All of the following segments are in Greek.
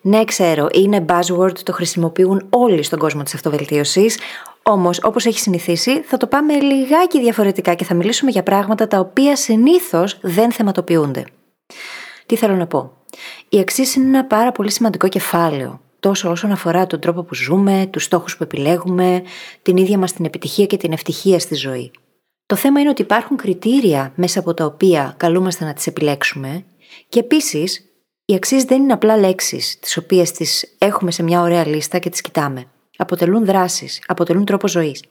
Ναι, ξέρω, είναι buzzword, το χρησιμοποιούν όλοι στον κόσμο της αυτοβελτίωσης, όμως όπως έχει συνηθίσει θα το πάμε λιγάκι διαφορετικά και θα μιλήσουμε για πράγματα τα οποία συνήθως δεν θεματοποιούνται. Τι θέλω να πω; Οι αξίες είναι ένα πάρα πολύ σημαντικό κεφάλαιο τόσο όσον αφορά τον τρόπο που ζούμε, τους στόχους που επιλέγουμε, την ίδια μας την επιτυχία και την ευτυχία στη ζωή. Το θέμα είναι ότι υπάρχουν κριτήρια μέσα από τα οποία καλούμαστε να τις επιλέξουμε και επίσης οι αξίε δεν είναι απλά λέξεις, τις οποίες τις έχουμε σε μια ωραία λίστα και τις κοιτάμε. Αποτελούν δράσεις, αποτελούν τρόπο ζωής.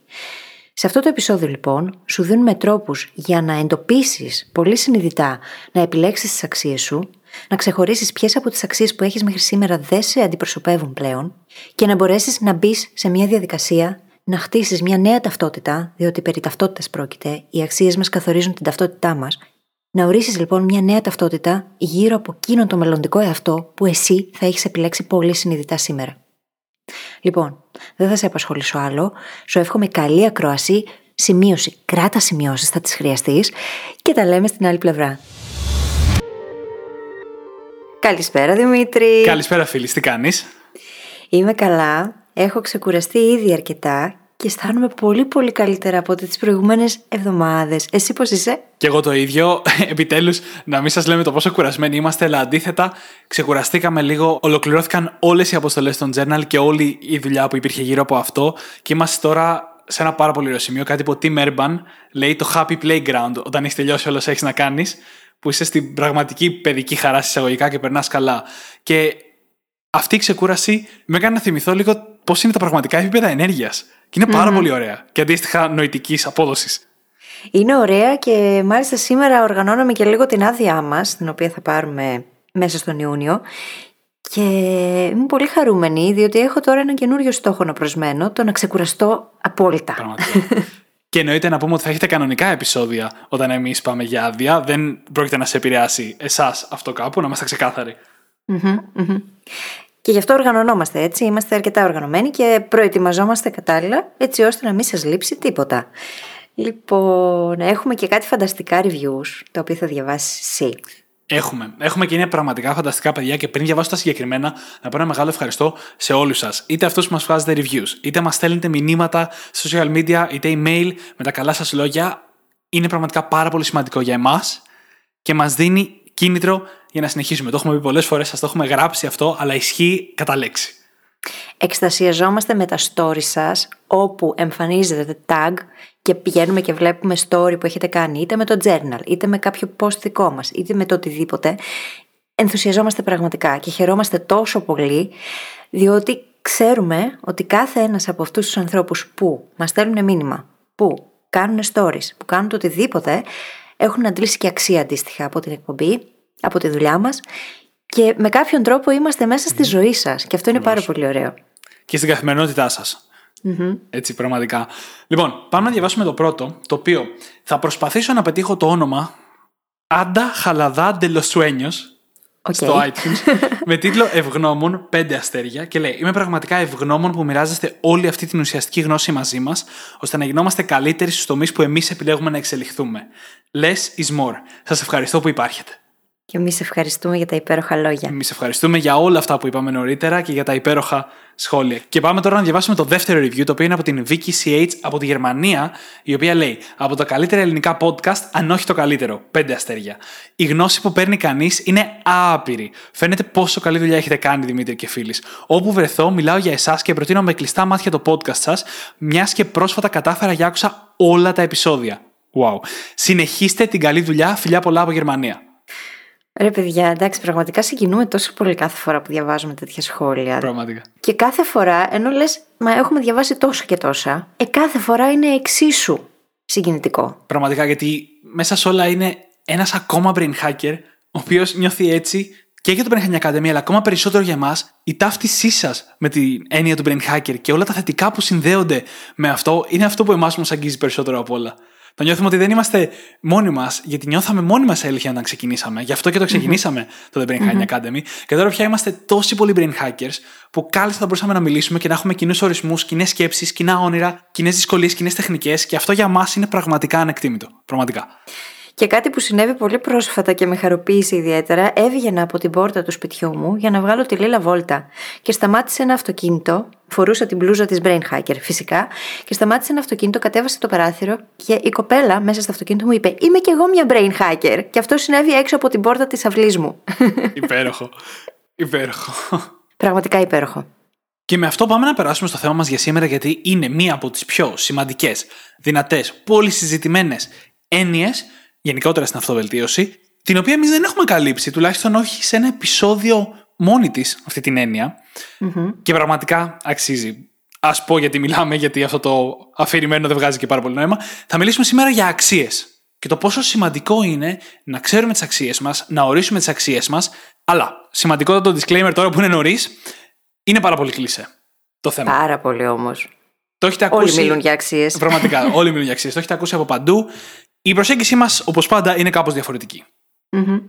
Σε αυτό το επεισόδιο, λοιπόν, σου δίνουμε τρόπους για να εντοπίσεις πολύ συνειδητά να επιλέξεις τις αξίες σου, να ξεχωρίσεις ποιες από τις αξίες που έχεις μέχρι σήμερα δεν σε αντιπροσωπεύουν πλέον και να μπορέσεις να μπεις σε μια διαδικασία να χτίσεις μια νέα ταυτότητα, διότι περί ταυτότητας πρόκειται, οι αξίες μας καθορίζουν την ταυτότητά μας να ορίσεις λοιπόν μια νέα ταυτότητα γύρω από εκείνον το μελλοντικό εαυτό που εσύ θα έχεις επιλέξει πολύ συνειδητά σήμερα. Λοιπόν, δεν θα σε απασχολήσω άλλο. Σου εύχομαι καλή ακρόαση, σημείωση, κράτα σημειώσεις, θα τις χρειαστείς και τα λέμε στην άλλη πλευρά. Καλησπέρα Δημήτρη. Καλησπέρα φίλη, τι κάνεις; Είμαι καλά, έχω ξεκουραστεί ήδη αρκετά και αισθάνομαι πολύ πολύ καλύτερα από τις προηγούμενες εβδομάδες. Εσύ πώς είσαι; Και εγώ το ίδιο. Επιτέλους, να μην σας λέμε το πόσο κουρασμένοι είμαστε, αλλά αντίθετα, ξεκουραστήκαμε λίγο. Ολοκληρώθηκαν όλες οι αποστολές των journal και όλη η δουλειά που υπήρχε γύρω από αυτό. Και είμαστε τώρα σε ένα πάρα πολύ ωραίο σημείο. Κάτι που ο Tim Urban λέει το happy playground, όταν έχεις τελειώσει όλο έχεις να κάνεις, που είσαι στην πραγματική παιδική χαρά εισαγωγικά και περνάς καλά. Και αυτή η ξεκούραση με έκανε να θυμηθώ λίγο πώς είναι τα πραγματικά επίπεδα ενέργειας. Και είναι πάρα πολύ ωραία. Και αντίστοιχα νοητικής απόδοσης. Είναι ωραία και μάλιστα σήμερα οργανώναμε και λίγο την άδειά μας, την οποία θα πάρουμε μέσα στον Ιούνιο. Και είμαι πολύ χαρούμενη, διότι έχω τώρα ένα καινούριο στόχο να προσμένω, το να ξεκουραστώ απόλυτα. Πραγματικά. και εννοείται να πούμε ότι θα έχετε κανονικά επεισόδια όταν εμείς πάμε για άδεια. Δεν πρόκειται να σε επηρεάσει εσάς αυτό κάπου, να είμαστε ξεκάθαροι. Και γι' αυτό οργανωνόμαστε έτσι. Είμαστε αρκετά οργανωμένοι και προετοιμαζόμαστε κατάλληλα έτσι ώστε να μην σας λείψει τίποτα. Λοιπόν, έχουμε και κάτι φανταστικά reviews, τα οποία θα διαβάσεις εσύ. Έχουμε. Έχουμε και είναι πραγματικά φανταστικά παιδιά και πριν διαβάσω τα συγκεκριμένα, να πω ένα μεγάλο ευχαριστώ σε όλους σας. Είτε αυτούς που μας βγάζετε reviews, είτε μας στέλνετε μηνύματα σε social media, είτε email με τα καλά σας λόγια. Είναι πραγματικά πάρα πολύ σημαντικό για εμάς και μας δίνει κίνητρο για να συνεχίσουμε. Το έχουμε πει πολλές φορές, σας το έχουμε γράψει αυτό, αλλά ισχύει κατά λέξη. Εκστασιαζόμαστε με τα story σας όπου εμφανίζεται tag και πηγαίνουμε και βλέπουμε story που έχετε κάνει είτε με το journal, είτε με κάποιο post δικό μας, είτε με το οτιδήποτε. Ενθουσιαζόμαστε πραγματικά και χαιρόμαστε τόσο πολύ διότι ξέρουμε ότι κάθε ένας από αυτούς τους ανθρώπους που μας στέλνουν μήνυμα, που κάνουν stories, που κάνουν το οτιδήποτε, έχουν αντλήσει και αξία αντίστοιχα από την εκπομπή από τη δουλειά μας και με κάποιον τρόπο είμαστε μέσα στη ζωή σας. Και αυτό είναι πάρα πολύ ωραίο. Και στην καθημερινότητά σας. Έτσι, πραγματικά. Λοιπόν, πάμε να διαβάσουμε το πρώτο, το οποίο θα προσπαθήσω να πετύχω το όνομα Άντα Χαλαδά Ντελοσουένιος okay. στο iTunes με τίτλο Ευγνώμων 5 αστέρια και λέει: Είμαι πραγματικά ευγνώμων που μοιράζεστε όλη αυτή την ουσιαστική γνώση μαζί μας, ώστε να γινόμαστε καλύτεροι στους τομείς που εμείς επιλέγουμε να εξελιχθούμε. Less is more. Σας ευχαριστώ που υπάρχετε. Και εμείς ευχαριστούμε για τα υπέροχα λόγια. Εμείς ευχαριστούμε για όλα αυτά που είπαμε νωρίτερα και για τα υπέροχα σχόλια. Και πάμε τώρα να διαβάσουμε το δεύτερο review, το οποίο είναι από την Vicky CH από τη Γερμανία, η οποία λέει: Από τα καλύτερα ελληνικά podcast, αν όχι το καλύτερο. Πέντε αστέρια. Η γνώση που παίρνει κανείς είναι άπειρη. Φαίνεται πόσο καλή δουλειά έχετε κάνει, Δημήτρη και φίλοι. Όπου βρεθώ, μιλάω για εσάς και προτείνω με κλειστά μάτια το podcast σας, μιας και πρόσφατα κατάφερα και άκουσα όλα τα επεισόδια. Wow. Συνεχίστε την καλή δουλειά. Φιλιά πολλά από Γερμανία. Ρε παιδιά, εντάξει, πραγματικά συγκινούμε τόσο πολύ κάθε φορά που διαβάζουμε τέτοια σχόλια. Πραγματικά. Και κάθε φορά, ενώ λες, μα έχουμε διαβάσει τόσα και τόσα, ε, κάθε φορά είναι εξίσου συγκινητικό. Πραγματικά, γιατί μέσα σε όλα είναι ένας ακόμα brain hacker, ο οποίος νιώθει έτσι και για το Brain Hacking Academy, αλλά ακόμα περισσότερο για εμάς, η ταύτισή σας με την έννοια του Brain Hacker και όλα τα θετικά που συνδέονται με αυτό είναι αυτό που εμάς μας αγγίζει περισσότερο από όλα. Το νιώθουμε ότι δεν είμαστε μόνοι μας, γιατί νιώθαμε μόνοι μας έλεγχε όταν ξεκινήσαμε. Γι' αυτό και το ξεκινήσαμε το The Brain Hacking Academy. Και τώρα πια είμαστε τόσοι πολλοί brain hackers που κάλλιστα θα μπορούσαμε να μιλήσουμε και να έχουμε κοινούς ορισμούς, κοινές σκέψεις, κοινά όνειρα, κοινές δυσκολίες, κοινές τεχνικές. Και αυτό για μας είναι πραγματικά ανεκτήμητο. Πραγματικά. Και κάτι που συνέβη πολύ πρόσφατα και με χαροποίησε ιδιαίτερα, έβγαινα από την πόρτα του σπιτιού μου για να βγάλω τη λίλα βόλτα. Και σταμάτησε ένα αυτοκίνητο, φορούσα την μπλούζα της Brain Hacker φυσικά, και σταμάτησε ένα αυτοκίνητο, κατέβασε το παράθυρο και η κοπέλα μέσα στο αυτοκίνητο μου είπε: Είμαι κι εγώ μια Brain Hacker. Και αυτό συνέβη έξω από την πόρτα της αυλής μου. Υπέροχο. Υπέροχο. Πραγματικά υπέροχο. Και με αυτό πάμε να περάσουμε στο θέμα μας για σήμερα, γιατί είναι μία από τις πιο σημαντικές, δυνατές, πολύ συζητημένε έννοιες γενικότερα στην αυτοβελτίωση, την οποία εμείς δεν έχουμε καλύψει, τουλάχιστον όχι σε ένα επεισόδιο μόνη της αυτή την εννοια Και πραγματικά αξίζει. Α πω γιατί μιλάμε, γιατί αυτό το αφηρημένο δεν βγάζει και πάρα πολύ νόημα. Θα μιλήσουμε σήμερα για αξίες. Και το πόσο σημαντικό είναι να ξέρουμε τις αξίες μας, να ορίσουμε τις αξίες μας. Αλλά σημαντικότατο disclaimer τώρα που είναι νωρίς, είναι πάρα πολύ κλεισέ το θέμα. Πάρα πολύ όμως. Το έχετε ακούσει. Όλοι μιλούν για αξίες. Πραγματικά, όλοι μιλούν για αξίες. Το έχετε ακούσει από παντού. Η προσέγγιση μας, όπως πάντα, είναι κάπως διαφορετική. Mm-hmm.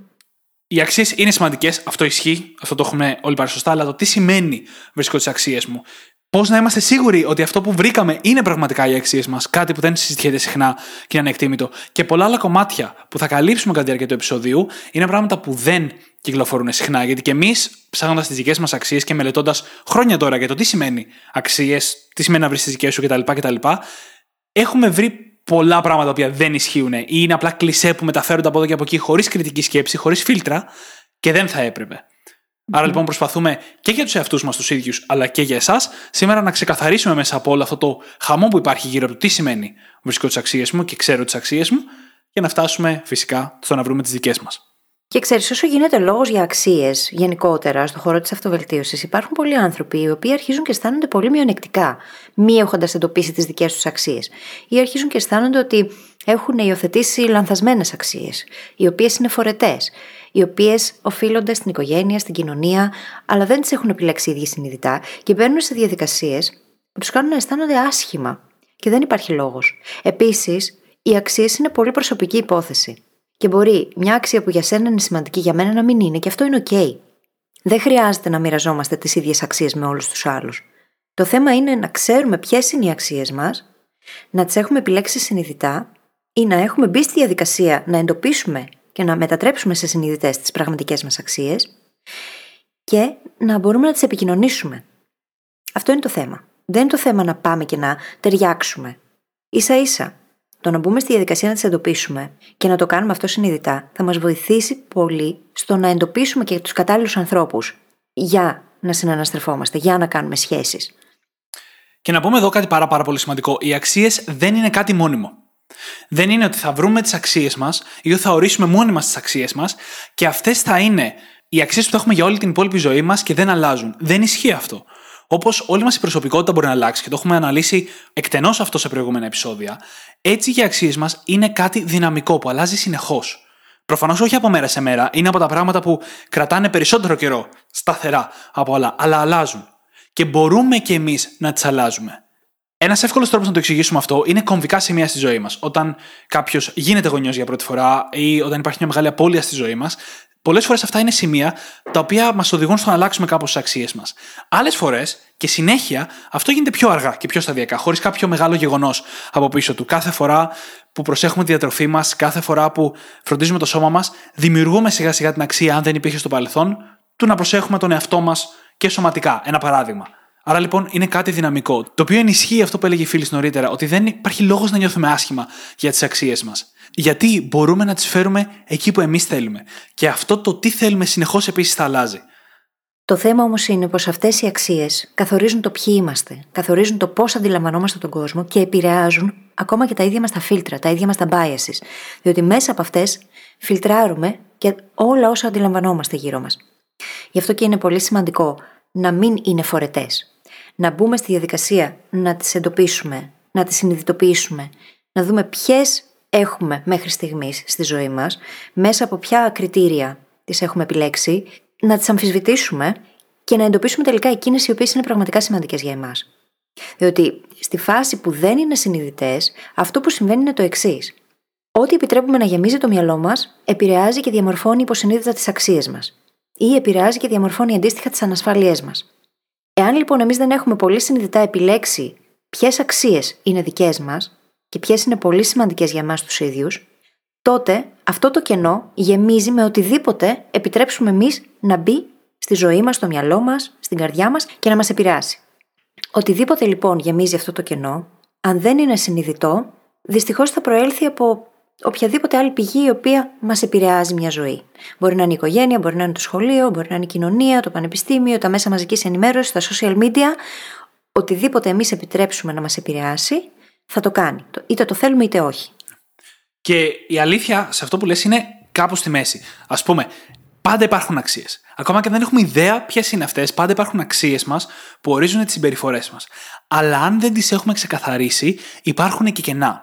Οι αξίες είναι σημαντικές, αυτό ισχύει, αυτό το έχουμε όλοι πάρα σωστά, αλλά το τι σημαίνει βρίσκω τις αξίες μου. Πώς να είμαστε σίγουροι ότι αυτό που βρήκαμε είναι πραγματικά οι αξίες μας, κάτι που δεν συζητιέται συχνά και είναι ανεκτήμητο. Και πολλά άλλα κομμάτια που θα καλύψουμε κατά τη διάρκεια του επεισοδίου είναι πράγματα που δεν κυκλοφορούν συχνά. Γιατί και εμείς, ψάχνοντας τις δικές μας αξίες και μελετώντας χρόνια τώρα για το τι σημαίνει αξίες, τι σημαίνει να βρεις τις δικές σου κτλ, κτλ. Έχουμε βρει πολλά πράγματα που δεν ισχύουν ή είναι απλά κλισέ που μεταφέρονται από εδώ και από εκεί χωρίς κριτική σκέψη, χωρίς φίλτρα και δεν θα έπρεπε. Άρα λοιπόν προσπαθούμε και για τους εαυτούς μας τους ίδιους, αλλά και για εσάς, σήμερα να ξεκαθαρίσουμε μέσα από όλο αυτό το χαμό που υπάρχει γύρω από το τι σημαίνει βρίσκω τις αξίες μου και ξέρω τις αξίες μου, και να φτάσουμε φυσικά στο να βρούμε τις δικές μας. Και ξέρεις, όσο γίνεται λόγος για αξίες γενικότερα στον χώρο της αυτοβελτίωσης, υπάρχουν πολλοί άνθρωποι οι οποίοι αρχίζουν και αισθάνονται πολύ μειονεκτικά, μη έχοντας εντοπίσει τις δικές τους αξίες. Ή αρχίζουν και αισθάνονται ότι έχουν υιοθετήσει λανθασμένες αξίες, οι οποίες είναι φορετές, οι οποίες οφείλονται στην οικογένεια, στην κοινωνία, αλλά δεν τις έχουν επιλέξει οι ίδιοι συνειδητά και μπαίνουν σε διαδικασίες που τους κάνουν να αισθάνονται άσχημα. Και δεν υπάρχει λόγος. Επίσης, οι αξίες είναι πολύ προσωπική υπόθεση. Και μπορεί μια αξία που για σένα είναι σημαντική για μένα να μην είναι και αυτό είναι OK. Δεν χρειάζεται να μοιραζόμαστε τις ίδιες αξίες με όλους τους άλλους. Το θέμα είναι να ξέρουμε ποιες είναι οι αξίες μας, να τις έχουμε επιλέξει συνειδητά ή να έχουμε μπει στη διαδικασία να εντοπίσουμε και να μετατρέψουμε σε συνειδητές τις πραγματικές μας αξίες και να μπορούμε να τις επικοινωνήσουμε. Αυτό είναι το θέμα. Δεν είναι το θέμα να πάμε και να ταιριάξουμε. σα ίσα το να μπούμε στη διαδικασία να τις εντοπίσουμε και να το κάνουμε αυτό συνειδητά θα μας βοηθήσει πολύ στο να εντοπίσουμε και τους κατάλληλους ανθρώπους για να συναναστρεφόμαστε, για να κάνουμε σχέσεις. Και να πούμε εδώ κάτι πάρα, πάρα πολύ σημαντικό. Οι αξίες δεν είναι κάτι μόνιμο. Δεν είναι ότι θα βρούμε τις αξίες μας ή ότι θα ορίσουμε μόνοι μας τις αξίες μας και αυτές θα είναι οι αξίες που θα έχουμε για όλη την υπόλοιπη ζωή μας και δεν αλλάζουν. Δεν ισχύει αυτό. Όπως όλη μας η προσωπικότητα μπορεί να αλλάξει και το έχουμε αναλύσει εκτενώς αυτό σε προηγούμενα επεισόδια, έτσι οι αξίες μας είναι κάτι δυναμικό που αλλάζει συνεχώς. Προφανώς όχι από μέρα σε μέρα, είναι από τα πράγματα που κρατάνε περισσότερο καιρό σταθερά από άλλα, αλλά αλλάζουν. Και μπορούμε κι εμείς να τις αλλάζουμε. Ένας εύκολος τρόπος να το εξηγήσουμε αυτό είναι κομβικά σημεία στη ζωή μας. Όταν κάποιος γίνεται γονιός για πρώτη φορά ή όταν υπάρχει μια μεγάλη απώλεια στη ζωή μας, Πολλές φορές αυτά είναι σημεία τα οποία μας οδηγούν στο να αλλάξουμε κάπως τις αξίες μας. Άλλες φορές και συνέχεια αυτό γίνεται πιο αργά και πιο σταδιακά, χωρίς κάποιο μεγάλο γεγονός από πίσω του. Κάθε φορά που προσέχουμε τη διατροφή μας, κάθε φορά που φροντίζουμε το σώμα μας, δημιουργούμε σιγά σιγά την αξία, αν δεν υπήρχε στο παρελθόν, του να προσέχουμε τον εαυτό μας και σωματικά. Ένα παράδειγμα. Άρα λοιπόν είναι κάτι δυναμικό, το οποίο ενισχύει αυτό που έλεγε η φίλη νωρίτερα, ότι δεν υπάρχει λόγος να νιώθουμε άσχημα για τις αξίες μας. Γιατί μπορούμε να τις φέρουμε εκεί που εμείς θέλουμε. Και αυτό το τι θέλουμε συνεχώς επίσης θα αλλάζει. Το θέμα όμως είναι πως αυτές οι αξίες καθορίζουν το ποιοι είμαστε, καθορίζουν το πώς αντιλαμβανόμαστε τον κόσμο και επηρεάζουν ακόμα και τα ίδια μας τα φίλτρα, τα ίδια μας τα biases. Διότι μέσα από αυτές φιλτράρουμε και όλα όσα αντιλαμβανόμαστε γύρω μας. Γι' αυτό και είναι πολύ σημαντικό να μην είναι φορετές. Να μπούμε στη διαδικασία να τις εντοπίσουμε, να τις συνειδητοποιήσουμε, να δούμε ποιες έχουμε μέχρι στιγμής στη ζωή μας, μέσα από ποια κριτήρια τις έχουμε επιλέξει, να τις αμφισβητήσουμε και να εντοπίσουμε τελικά εκείνες οι οποίες είναι πραγματικά σημαντικές για εμάς. Διότι στη φάση που δεν είναι συνειδητές, αυτό που συμβαίνει είναι το εξής. Ό,τι επιτρέπουμε να γεμίζει το μυαλό μας, επηρεάζει και διαμορφώνει υποσυνείδητα τις αξίες μας. Ή επηρεάζει και διαμορφώνει αντίστοιχα τις ανασφάλειές μας. Εάν λοιπόν εμείς δεν έχουμε πολύ συνειδητά επιλέξει ποιες αξίες είναι δικές μας και ποιες είναι πολύ σημαντικές για εμάς τους ίδιους, τότε αυτό το κενό γεμίζει με οτιδήποτε επιτρέψουμε εμείς να μπει στη ζωή μας, στο μυαλό μας, στην καρδιά μας και να μας επηρεάσει. Οτιδήποτε λοιπόν γεμίζει αυτό το κενό, αν δεν είναι συνειδητό, δυστυχώς θα προέλθει από οποιαδήποτε άλλη πηγή η οποία μας επηρεάζει μια ζωή. Μπορεί να είναι η οικογένεια, μπορεί να είναι το σχολείο, μπορεί να είναι η κοινωνία, το πανεπιστήμιο, τα μέσα μαζικής ενημέρωσης, τα social media. Οτιδήποτε εμείς επιτρέψουμε να μας επηρεάσει, θα το κάνει. Είτε το θέλουμε είτε όχι. Και η αλήθεια σε αυτό που λες είναι κάπου στη μέση. Α πούμε, πάντα υπάρχουν αξίες. Ακόμα και αν δεν έχουμε ιδέα ποιες είναι αυτές, πάντα υπάρχουν αξίες μας που ορίζουν τις συμπεριφορές μας. Αλλά αν δεν τις έχουμε ξεκαθαρίσει, υπάρχουν και κενά.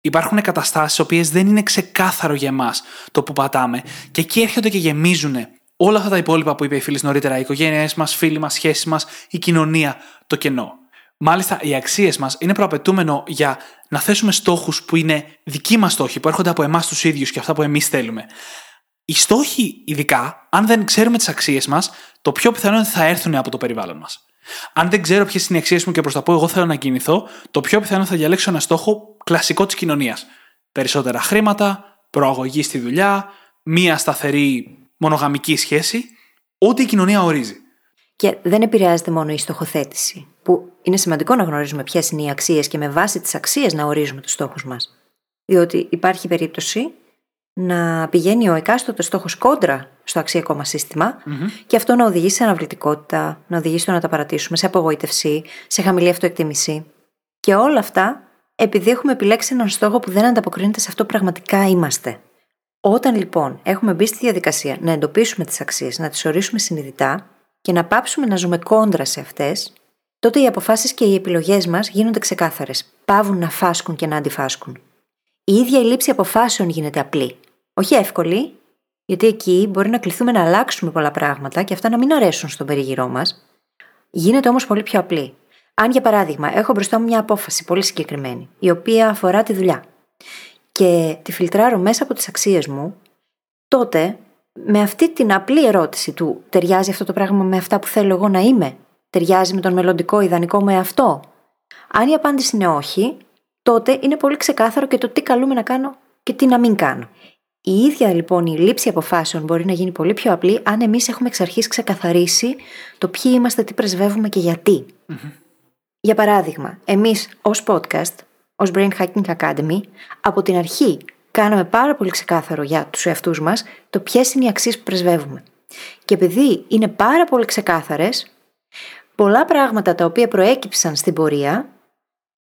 Υπάρχουν καταστάσεις, οι οποίες δεν είναι ξεκάθαρο για εμάς το που πατάμε, και εκεί έρχονται και γεμίζουν όλα αυτά τα υπόλοιπα που είπε η φίλη νωρίτερα, οι οικογένειές μας, φίλοι μας, σχέσεις μας, η κοινωνία, το κενό. Μάλιστα, οι αξίες μας είναι προαπαιτούμενο για να θέσουμε στόχους που είναι δικοί μας στόχοι, που έρχονται από εμάς τους ίδιους και αυτά που εμείς θέλουμε. Οι στόχοι, ειδικά, αν δεν ξέρουμε τις αξίες μας, το πιο πιθανό είναι ότι θα έρθουν από το περιβάλλον μας. Αν δεν ξέρω ποιες είναι οι αξίες μου και προς τα που εγώ θέλω να κινηθώ, το πιο πιθανό θα διαλέξω ένα στόχο κλασικό της κοινωνίας. Περισσότερα χρήματα, προαγωγή στη δουλειά, μία σταθερή μονογαμική σχέση, ό,τι η κοινωνία ορίζει. Και δεν επηρεάζεται μόνο η στοχοθέτηση, που είναι σημαντικό να γνωρίζουμε ποιες είναι οι αξίες και με βάση τις αξίες να ορίζουμε τους στόχους μας. Διότι υπάρχει περίπτωση να πηγαίνει ο εκάστοτε στόχος κόντρα στο αξιακό μας συστημα και αυτό να οδηγήσει σε αναβλητικότητα, να οδηγήσει στο να τα παρατήσουμε, σε απογοήτευση, σε χαμηλή αυτοεκτίμηση. Και όλα αυτά επειδή έχουμε επιλέξει έναν στόχο που δεν ανταποκρίνεται σε αυτό που πραγματικά είμαστε. Όταν λοιπόν έχουμε μπει στη διαδικασία να εντοπίσουμε τις αξίες, να τις ορίσουμε συνειδητά και να πάψουμε να ζούμε κόντρα σε αυτές, τότε οι αποφάσεις και οι επιλογές μας γίνονται ξεκάθαρες. Πάβουν να φάσκουν και να αντιφάσκουν. Η ίδια η λήψη αποφάσεων γίνεται απλή. Όχι εύκολη, γιατί εκεί μπορεί να κληθούμε να αλλάξουμε πολλά πράγματα και αυτά να μην αρέσουν στον περιγυρό μας. Γίνεται όμως πολύ πιο απλή. Αν για παράδειγμα έχω μπροστά μου μια απόφαση πολύ συγκεκριμένη, η οποία αφορά τη δουλειά, και τη φιλτράρω μέσα από τις αξίες μου, τότε με αυτή την απλή ερώτηση του ταιριάζει αυτό το πράγμα με αυτά που θέλω εγώ να είμαι, ταιριάζει με τον μελλοντικό ιδανικό μου εαυτό; Αν η απάντηση είναι όχι, τότε είναι πολύ ξεκάθαρο και το τι καλούμε να κάνω και τι να μην κάνω. Η ίδια λοιπόν η λήψη αποφάσεων μπορεί να γίνει πολύ πιο απλή αν εμείς έχουμε εξ αρχής ξεκαθαρίσει το ποιοι είμαστε, τι πρεσβεύουμε και γιατι Για παράδειγμα, εμείς ως podcast, ως Brain Hacking Academy, από την αρχή κάναμε πάρα πολύ ξεκάθαρο για τους εαυτούς μας το ποιες είναι οι αξίες που πρεσβεύουμε. Και επειδή είναι πάρα πολύ ξεκάθαρες, πολλά πράγματα τα οποία προέκυψαν στην πορεία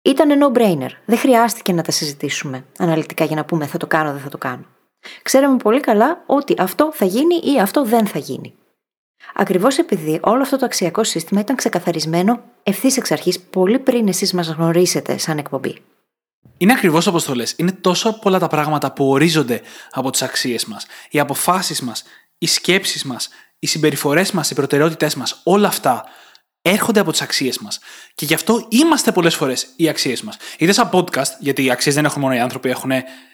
ήταν no-brainer. Δεν χρειάστηκε να τα συζητήσουμε αναλυτικά για να πούμε θα το κάνω, δεν θα το κάνω. Ξέραμε πολύ καλά ότι αυτό θα γίνει ή αυτό δεν θα γίνει. Ακριβώς επειδή όλο αυτό το αξιακό σύστημα ήταν ξεκαθαρισμένο ευθύς εξ αρχής, πολύ πριν εσείς μας γνωρίσετε σαν εκπομπή. Είναι ακριβώς όπως το λες. Είναι τόσο πολλά τα πράγματα που ορίζονται από τις αξίες μας. Οι αποφάσεις μας, οι σκέψεις μας, οι συμπεριφορές μας, οι προτεραιότητές μας, όλα αυτά έρχονται από τις αξίες μας. Και γι' αυτό είμαστε πολλές φορές οι αξίες μας. Είτε σαν podcast, γιατί οι αξίες δεν έχουν μόνο οι άνθρωποι, έχουν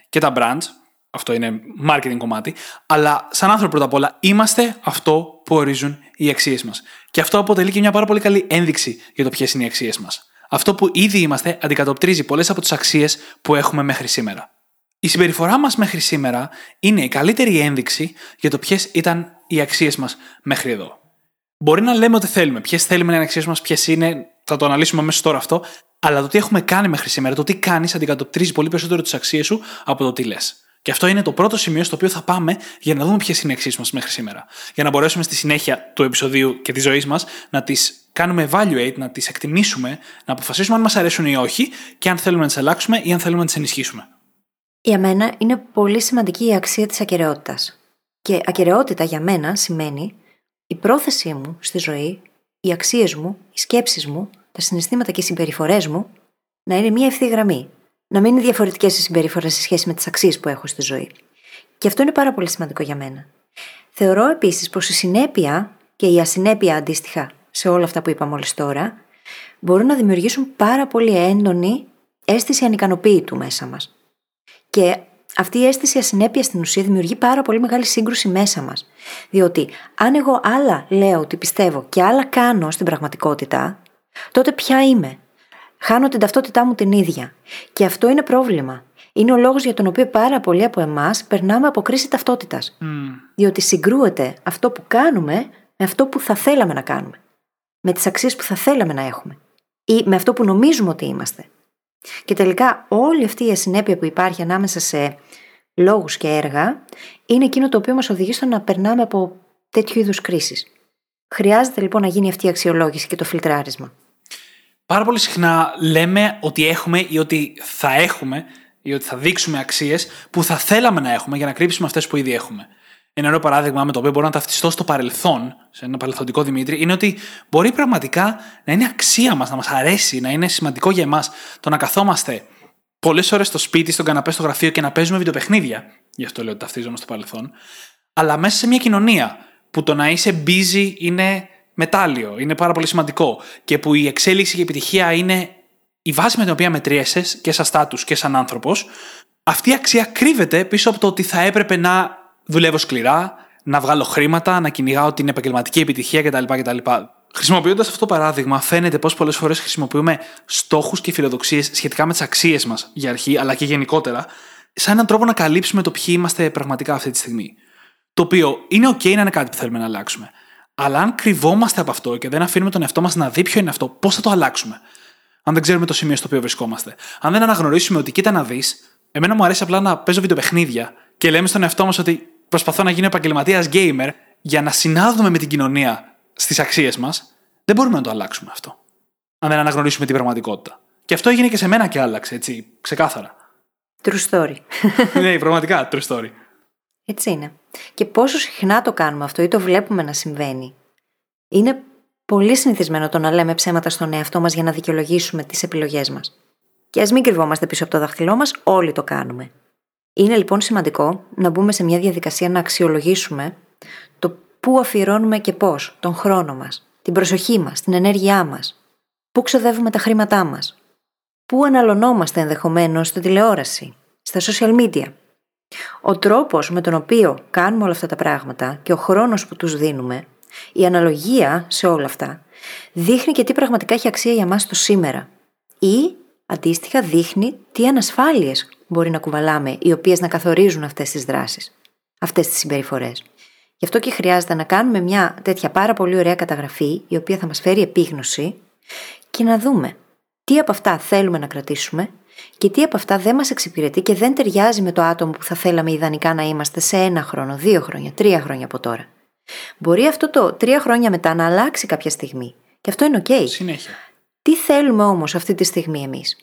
και τα brands. Αυτό είναι marketing κομμάτι. Αλλά σαν άνθρωποι πρώτα απ' όλα είμαστε αυτό που ορίζουν οι αξίες μας. Και αυτό αποτελεί και μια πάρα πολύ καλή ένδειξη για το ποιες είναι οι αξίες μας. Αυτό που ήδη είμαστε αντικατοπτρίζει πολλές από τις αξίες που έχουμε μέχρι σήμερα. Η συμπεριφορά μας μέχρι σήμερα είναι η καλύτερη ένδειξη για το ποιες ήταν οι αξίες μας μέχρι εδώ. Μπορεί να λέμε ότι θέλουμε, ποιες θέλουμε να είναι αξίες μας, ποιες είναι, θα το αναλύσουμε αμέσως τώρα αυτό, αλλά το τι έχουμε κάνει μέχρι σήμερα, το τι κάνεις, αντικατοπτρίζει πολύ περισσότερο τις αξίες σου από το τι λες. Και αυτό είναι το πρώτο σημείο στο οποίο θα πάμε για να δούμε ποιες είναι οι αξίες μας μέχρι σήμερα. Για να μπορέσουμε στη συνέχεια του επεισοδίου και της ζωής μας να τις κάνουμε evaluate, να τις εκτιμήσουμε, να αποφασίσουμε αν μας αρέσουν ή όχι και αν θέλουμε να τις αλλάξουμε ή αν θέλουμε να τις ενισχύσουμε. Για μένα είναι πολύ σημαντική η αξία της ακαιρεότητας. Και ακαιρεότητα για μένα σημαίνει η πρόθεσή μου στη ζωή, οι αξίες μου, οι σκέψεις μου, τα συναισθήματα και οι συμπεριφορές μου να είναι μία ευθύ γραμμή. Να μην είναι διαφορετικές οι συμπεριφορές σε σχέση με τις αξίες που έχω στη ζωή. Και αυτό είναι πάρα πολύ σημαντικό για μένα. Θεωρώ επίσης πως η συνέπεια και η ασυνέπεια αντίστοιχα σε όλα αυτά που είπα μόλις τώρα μπορούν να δημιουργήσουν πάρα πολύ έντονη αίσθηση ανικανοποίητου μέσα μας. Και αυτή η αίσθηση ασυνέπειας στην ουσία δημιουργεί πάρα πολύ μεγάλη σύγκρουση μέσα μας. Διότι αν εγώ άλλα λέω ότι πιστεύω και άλλα κάνω στην πραγματικότητα, τότε ποια είμαι; Χάνω την ταυτότητά μου την ίδια. Και αυτό είναι πρόβλημα. Είναι ο λόγος για τον οποίο πάρα πολλοί από εμάς περνάμε από κρίση ταυτότητας. Mm. Διότι συγκρούεται αυτό που κάνουμε με αυτό που θα θέλαμε να κάνουμε. Με τις αξίες που θα θέλαμε να έχουμε. Ή με αυτό που νομίζουμε ότι είμαστε. Και τελικά όλη αυτή η ασυνέπεια που υπάρχει ανάμεσα σε λόγους και έργα είναι εκείνο το οποίο μας οδηγεί στο να περνάμε από τέτοιου είδους κρίσεις. Χρειάζεται λοιπόν να γίνει αυτή η αξιολόγηση και το φιλτράρισμα. Πάρα πολύ συχνά λέμε ότι έχουμε ή ότι θα έχουμε ή ότι θα δείξουμε αξίες που θα θέλαμε να έχουμε για να κρύψουμε αυτές που ήδη έχουμε. Ένα ωραίο παράδειγμα με το οποίο μπορώ να ταυτιστώ στο παρελθόν, σε ένα παρελθοντικό Δημήτρη, είναι ότι μπορεί πραγματικά να είναι αξία μας, να μας αρέσει, να είναι σημαντικό για εμάς το να καθόμαστε πολλές ώρες στο σπίτι, στον καναπέ, στο γραφείο και να παίζουμε βιντεοπαιχνίδια. Γι' αυτό λέω ότι ταυτίζομαι στο παρελθόν. Αλλά μέσα σε μια κοινωνία που το να είσαι busy είναι μετάλλιο, είναι πάρα πολύ σημαντικό και που η εξέλιξη και η επιτυχία είναι η βάση με την οποία μετριέσαι και σαν στάτους και σαν άνθρωπος, αυτή η αξία κρύβεται πίσω από το ότι θα έπρεπε να δουλεύω σκληρά, να βγάλω χρήματα, να κυνηγάω την επαγγελματική επιτυχία κτλ. κτλ. Χρησιμοποιώντας αυτό το παράδειγμα, φαίνεται πώ πολλές φορές χρησιμοποιούμε στόχους και φιλοδοξίες σχετικά με τις αξίες μας για αρχή, αλλά και γενικότερα, σαν έναν τρόπο να καλύψουμε το ποιοι είμαστε πραγματικά αυτή τη στιγμή. Το οποίο είναι OK να είναι κάτι που θέλουμε να αλλάξουμε. Αλλά αν κρυβόμαστε από αυτό και δεν αφήνουμε τον εαυτό μας να δει ποιο είναι αυτό, πώς θα το αλλάξουμε; Αν δεν ξέρουμε το σημείο στο οποίο βρισκόμαστε. Αν δεν αναγνωρίσουμε ότι κοίτα να δεις, εμένα μου αρέσει απλά να παίζω βιντεοπαιχνίδια και λέμε στον εαυτό μας ότι προσπαθώ να γίνω επαγγελματίας gamer για να συνάδουμε με την κοινωνία στις αξίες μας, δεν μπορούμε να το αλλάξουμε αυτό. Αν δεν αναγνωρίσουμε την πραγματικότητα. Και αυτό έγινε και σε μένα και άλλαξε, έτσι, ξεκάθαρα. True story. ναι, πραγματικά true story. Έτσι είναι. Και πόσο συχνά το κάνουμε αυτό ή το βλέπουμε να συμβαίνει. Είναι πολύ συνηθισμένο το να λέμε ψέματα στον εαυτό μας για να δικαιολογήσουμε τις επιλογές μας. Και ας μην κρυβόμαστε πίσω από το δάχτυλό μας, όλοι το κάνουμε. Είναι λοιπόν σημαντικό να μπούμε σε μια διαδικασία να αξιολογήσουμε το πού αφιερώνουμε και πώς τον χρόνο μας, την προσοχή μας, την ενέργειά μας, πού ξοδεύουμε τα χρήματά μας, πού αναλωνόμαστε ενδεχομένως στη τηλεόραση, στα social media. Ο τρόπος με τον οποίο κάνουμε όλα αυτά τα πράγματα και ο χρόνος που τους δίνουμε, η αναλογία σε όλα αυτά, δείχνει και τι πραγματικά έχει αξία για μας το σήμερα. Ή αντίστοιχα δείχνει τι ανασφάλειες μπορεί να κουβαλάμε, οι οποίες να καθορίζουν αυτές τις δράσεις, αυτές τις συμπεριφορές. Γι' αυτό και χρειάζεται να κάνουμε μια τέτοια πάρα πολύ ωραία καταγραφή, η οποία θα μας φέρει επίγνωση και να δούμε τι από αυτά θέλουμε να κρατήσουμε και τι από αυτά δεν μας εξυπηρετεί και δεν ταιριάζει με το άτομο που θα θέλαμε ιδανικά να είμαστε σε ένα χρόνο, δύο χρόνια, τρία χρόνια από τώρα. Μπορεί αυτό το τρία χρόνια μετά να αλλάξει κάποια στιγμή. Και αυτό είναι OK. Συνέχεια. Τι θέλουμε όμως αυτή τη στιγμή εμείς;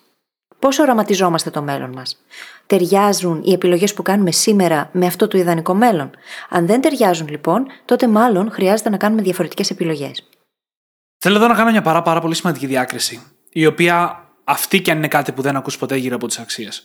Πώ οραματιζόμαστε το μέλλον μας; Ταιριάζουν οι επιλογές που κάνουμε σήμερα με αυτό το ιδανικό μέλλον; Αν δεν ταιριάζουν λοιπόν, τότε μάλλον χρειάζεται να κάνουμε διαφορετικές επιλογές. Θέλω εδώ να κάνω μια πάρα, πάρα πολύ σημαντική διάκριση, η οποία αυτή και αν είναι κάτι που δεν ακούς ποτέ γύρω από τις αξίες.